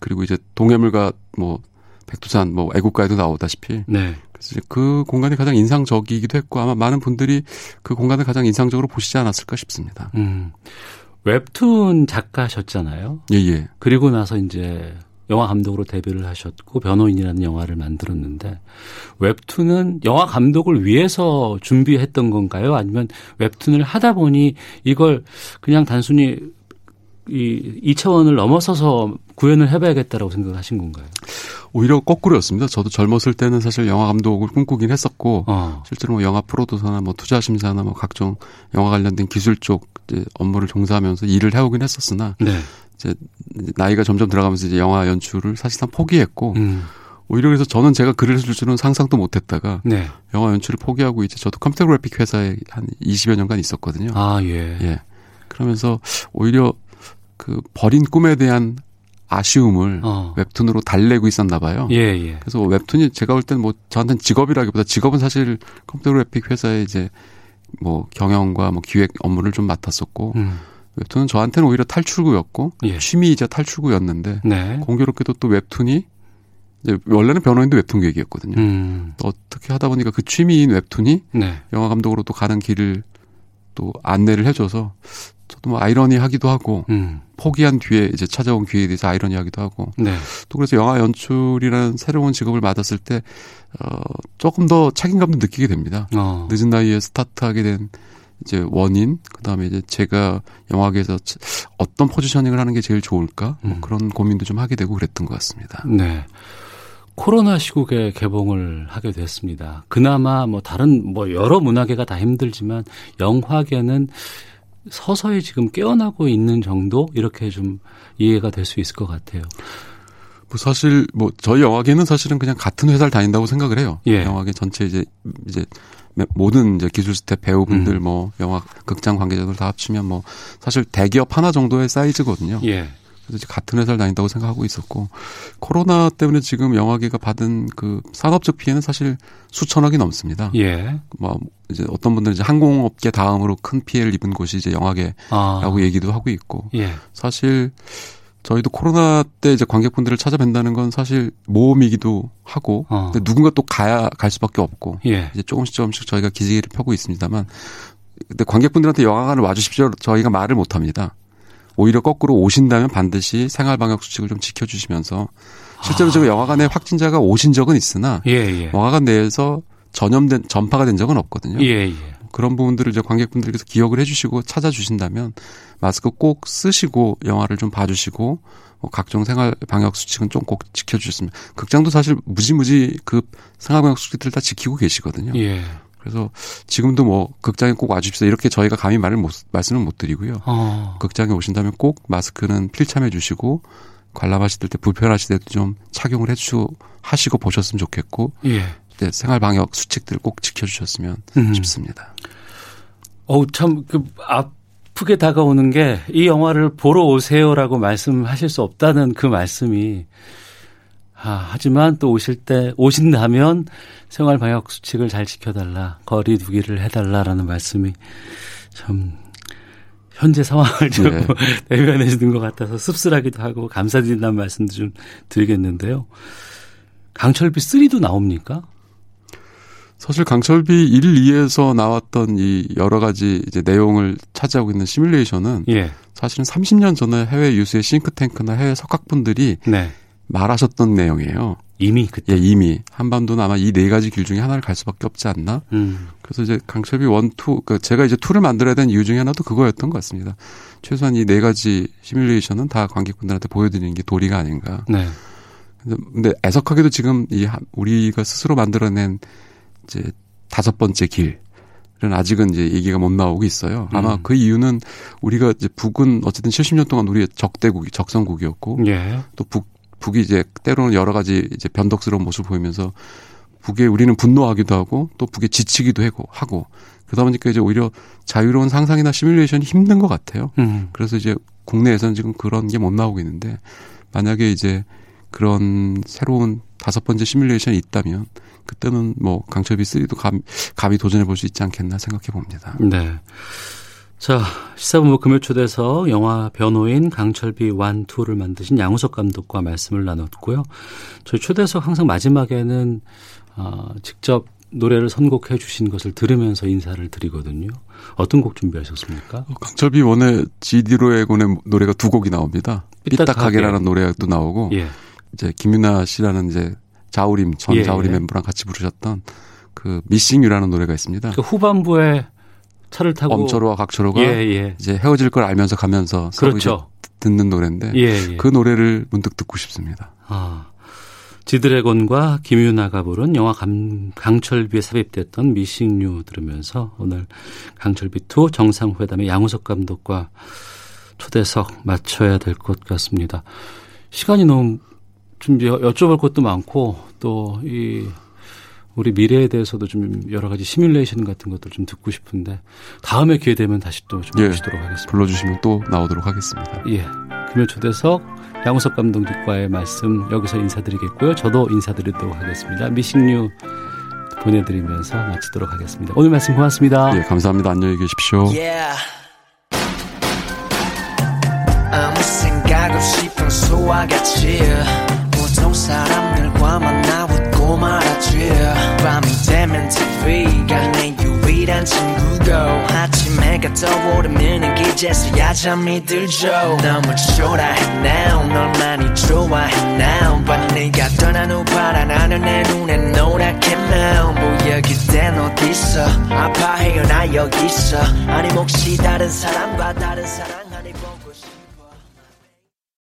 그리고 이제 동해물과 뭐 백두산 뭐 애국가에도 나오다시피 네. 그래서 그 공간이 가장 인상적이기도 했고 아마 많은 분들이 그 공간을 가장 인상적으로 보시지 않았을까 싶습니다. 음.
웹툰 작가셨잖아요.
예, 예.
그리고 나서 이제 영화 감독으로 데뷔를 하셨고 변호인이라는 영화를 만들었는데 웹툰은 영화 감독을 위해서 준비했던 건가요? 아니면 웹툰을 하다 보니 이걸 그냥 단순히 이 2차원을 넘어서서 구현을 해봐야겠다라고 생각하신 건가요?
오히려 거꾸로였습니다. 저도 젊었을 때는 사실 영화 감독을 꿈꾸긴 했었고 어. 실제로 뭐 영화 프로듀서나 뭐 투자 심사나 뭐 각종 영화 관련된 기술 쪽 업무를 종사하면서 일을 해오긴 했었으나 네. 이제 나이가 점점 들어가면서 이제 영화 연출을 사실상 포기했고 음. 오히려 그래서 저는 제가 글을 쓸 줄은 상상도 못했다가 네. 영화 연출을 포기하고 이제 저도 컴퓨터 그래픽 회사에 한 20여 년간 있었거든요.
아 예.
예. 그러면서 오히려 그 버린 꿈에 대한 아쉬움을 어. 웹툰으로 달래고 있었나 봐요.
예, 예.
그래서 웹툰이 제가 볼 때는 뭐 저한테는 직업이라기보다 직업은 사실 컴퓨터 그래픽 회사에 이제 뭐 경영과 뭐 기획 업무를 좀 맡았었고 음. 웹툰은 저한테는 오히려 탈출구였고 예. 취미이자 탈출구였는데 네. 공교롭게도 또 웹툰이 이제 원래는 변호인도 웹툰 계획이었거든요. 음. 어떻게 하다 보니까 그 취미인 웹툰이 네. 영화 감독으로 또 가는 길을 또 안내를 해줘서 저도 뭐 아이러니하기도 하고 음. 포기한 뒤에 이제 찾아온 기회에 대해서 아이러니하기도 하고 네. 또 그래서 영화 연출이라는 새로운 직업을 맡았을 때 어, 조금 더 책임감도 느끼게 됩니다. 어. 늦은 나이에 스타트하게 된 이제 원인 그다음에 이제 제가 영화계에서 어떤 포지셔닝을 하는 게 제일 좋을까 뭐 음. 그런 고민도 좀 하게 되고 그랬던 것 같습니다.
네. 코로나 시국에 개봉을 하게 됐습니다. 그나마 뭐 다른 뭐 여러 문화계가 다 힘들지만 영화계는 서서히 지금 깨어나고 있는 정도 이렇게 좀 이해가 될 수 있을 것 같아요.
뭐 사실 뭐 저희 영화계는 사실은 그냥 같은 회사를 다닌다고 생각을 해요. 예. 영화계 전체 이제 이제 모든 이제 기술 스텝 배우분들 음. 뭐 영화 극장 관계자들 다 합치면 뭐 사실 대기업 하나 정도의 사이즈거든요. 예. 그래서 이제 같은 회사를 다닌다고 생각하고 있었고 코로나 때문에 지금 영화계가 받은 그 산업적 피해는 사실 수천억이 넘습니다. 예. 뭐 이제 어떤 분들은 이제 항공업계 다음으로 큰 피해를 입은 곳이 이제 영화계라고 아. 얘기도 하고 있고 예. 사실 저희도 코로나 때 이제 관객분들을 찾아뵌다는 건 사실 모험이기도 하고 어. 근데 누군가 또 가야 갈 수밖에 없고 예. 이제 조금씩 조금씩 저희가 기지개를 펴고 있습니다만 근데 관객분들한테 영화관을 와주십시오 저희가 말을 못 합니다. 오히려 거꾸로 오신다면 반드시 생활 방역 수칙을 좀 지켜주시면서 실제로 아. 제가 영화관에 확진자가 오신 적은 있으나 예, 예. 영화관 내에서 전염된 전파가 된 적은 없거든요. 예, 예. 그런 부분들을 이제 관객분들께서 기억을 해주시고 찾아주신다면 마스크 꼭 쓰시고 영화를 좀 봐주시고 뭐 각종 생활 방역 수칙은 좀 꼭 지켜주셨으면 극장도 사실 무지무지 그 생활 방역 수칙들 다 지키고 계시거든요. 예. 그래서 지금도 뭐 극장에 꼭 와주십시오 이렇게 저희가 감히 말을 못 말씀을 못 드리고요. 어. 극장에 오신다면 꼭 마스크는 필참해 주시고 관람하실 때 불편하실 때도 좀 착용을 해주 하시고 보셨으면 좋겠고 예. 네, 생활 방역 수칙들 꼭 지켜주셨으면 음. 싶습니다.
어우 참그 아프게 다가오는 게 이 영화를 보러 오세요라고 말씀하실 수 없다는 그 말씀이 아, 하지만 또 오실 때, 오신다면 생활 방역 수칙을 잘 지켜달라, 거리 두기를 해달라라는 말씀이 참, 현재 상황을 좀 네. *laughs* 대변해 주는 것 같아서 씁쓸하기도 하고 감사드린다는 말씀도 좀 드리겠는데요. 강철비 3도 나옵니까?
사실 강철비 1, 2에서 나왔던 이 여러 가지 이제 내용을 차지하고 있는 시뮬레이션은 예. 사실은 30년 전에 해외 유수의 싱크탱크나 해외 석학분들이 네. 말하셨던 내용이에요.
이미 그때
예, 이미 한반도는 아마 이 네 가지 길 중에 하나를 갈 수밖에 없지 않나. 음. 그래서 이제 강철비 one, two, 그 제가 이제 two를 만들어야 된 이유 중에 하나도 그거였던 것 같습니다. 최소한 이 네 가지 시뮬레이션은 다 관객분들한테 보여드리는 게 도리가 아닌가. 네. 근데 애석하게도 지금 이 우리가 스스로 만들어낸 이제 다섯 번째 길. 은 아직은 이제 얘기가 못 나오고 있어요. 아마 음. 그 이유는 우리가 이제 북은 어쨌든 70년 동안 우리의 적대국이 적성국이었고 예. 또 북, 북이 이제 때로는 여러 가지 이제 변덕스러운 모습을 보이면서 북에 우리는 분노하기도 하고 또 북에 지치기도 하고 하고 그러다 보니까 이제 오히려 자유로운 상상이나 시뮬레이션이 힘든 것 같아요. 음. 그래서 이제 국내에서는 지금 그런 게 못 나오고 있는데 만약에 이제 그런 새로운 다섯 번째 시뮬레이션이 있다면 그때는 뭐 강철비 3도 감, 감히 도전해 볼 수 있지 않겠나 생각해 봅니다.
네. 자, 시사본부 금요 초대에서 영화 변호인 강철비 완, 투를 만드신 양우석 감독과 말씀을 나눴고요. 저희 초대석 항상 마지막에는 어, 직접 노래를 선곡해 주신 것을 들으면서 인사를 드리거든요. 어떤 곡 준비하셨습니까?
어, 강철비 원의 지디로의군의 노래가 두 곡이 나옵니다. 삐딱하게라는 노래도 나오고 예. 이제 김윤아 씨라는 이제 자우림 전 예, 자우림 예. 멤버랑 같이 부르셨던 그 미싱유라는 노래가 있습니다.
그 후반부에 차를 타고
엄철호와 각철호가 예, 예. 이제 헤어질 걸 알면서 가면서 그렇죠. 듣는 노래인데 예, 예, 그 노래를 문득 듣고 싶습니다. 아.
지드래곤과 김윤아가 부른 영화 강, 강철비에 삽입됐던 미싱류 들으면서 오늘 강철비 2 정상회담의 양우석 감독과 초대석 맞춰야 될 것 같습니다. 시간이 너무 좀 여쭤볼 것도 많고 또 이 우리 미래에 대해서도 좀 여러 가지 시뮬레이션 같은 것도 좀 듣고 싶은데 다음에 기회 되면 다시 또좀 예, 모시도록 하겠습니다.
불러주시면 또 나오도록 하겠습니다.
예. 금요 초대석 양우석 감독님과의 말씀 여기서 인사드리겠고요. 저도 인사드리도록 하겠습니다. 미식류 보내드리면서 마치도록 하겠습니다. 오늘 말씀 고맙습니다.
예, 감사합니다. 안녕히 계십시오. Yeah. 아무 생각 없이 평소와 같이 보통 사람들과 만나 웃고 말았지. 밤이 되면 TV가 내 유일한 친구고 아침 해가 떠오르면 기제서야 잠이 들죠. 너무 초라해 now 널 많이 좋아해 now but 네가 떠난 후 하늘 내 눈에 노랗게 now 뭐야 그댄 어딨어? 아파해요 나 여기 있어. 아니 혹시 다른 사람과 다른 사랑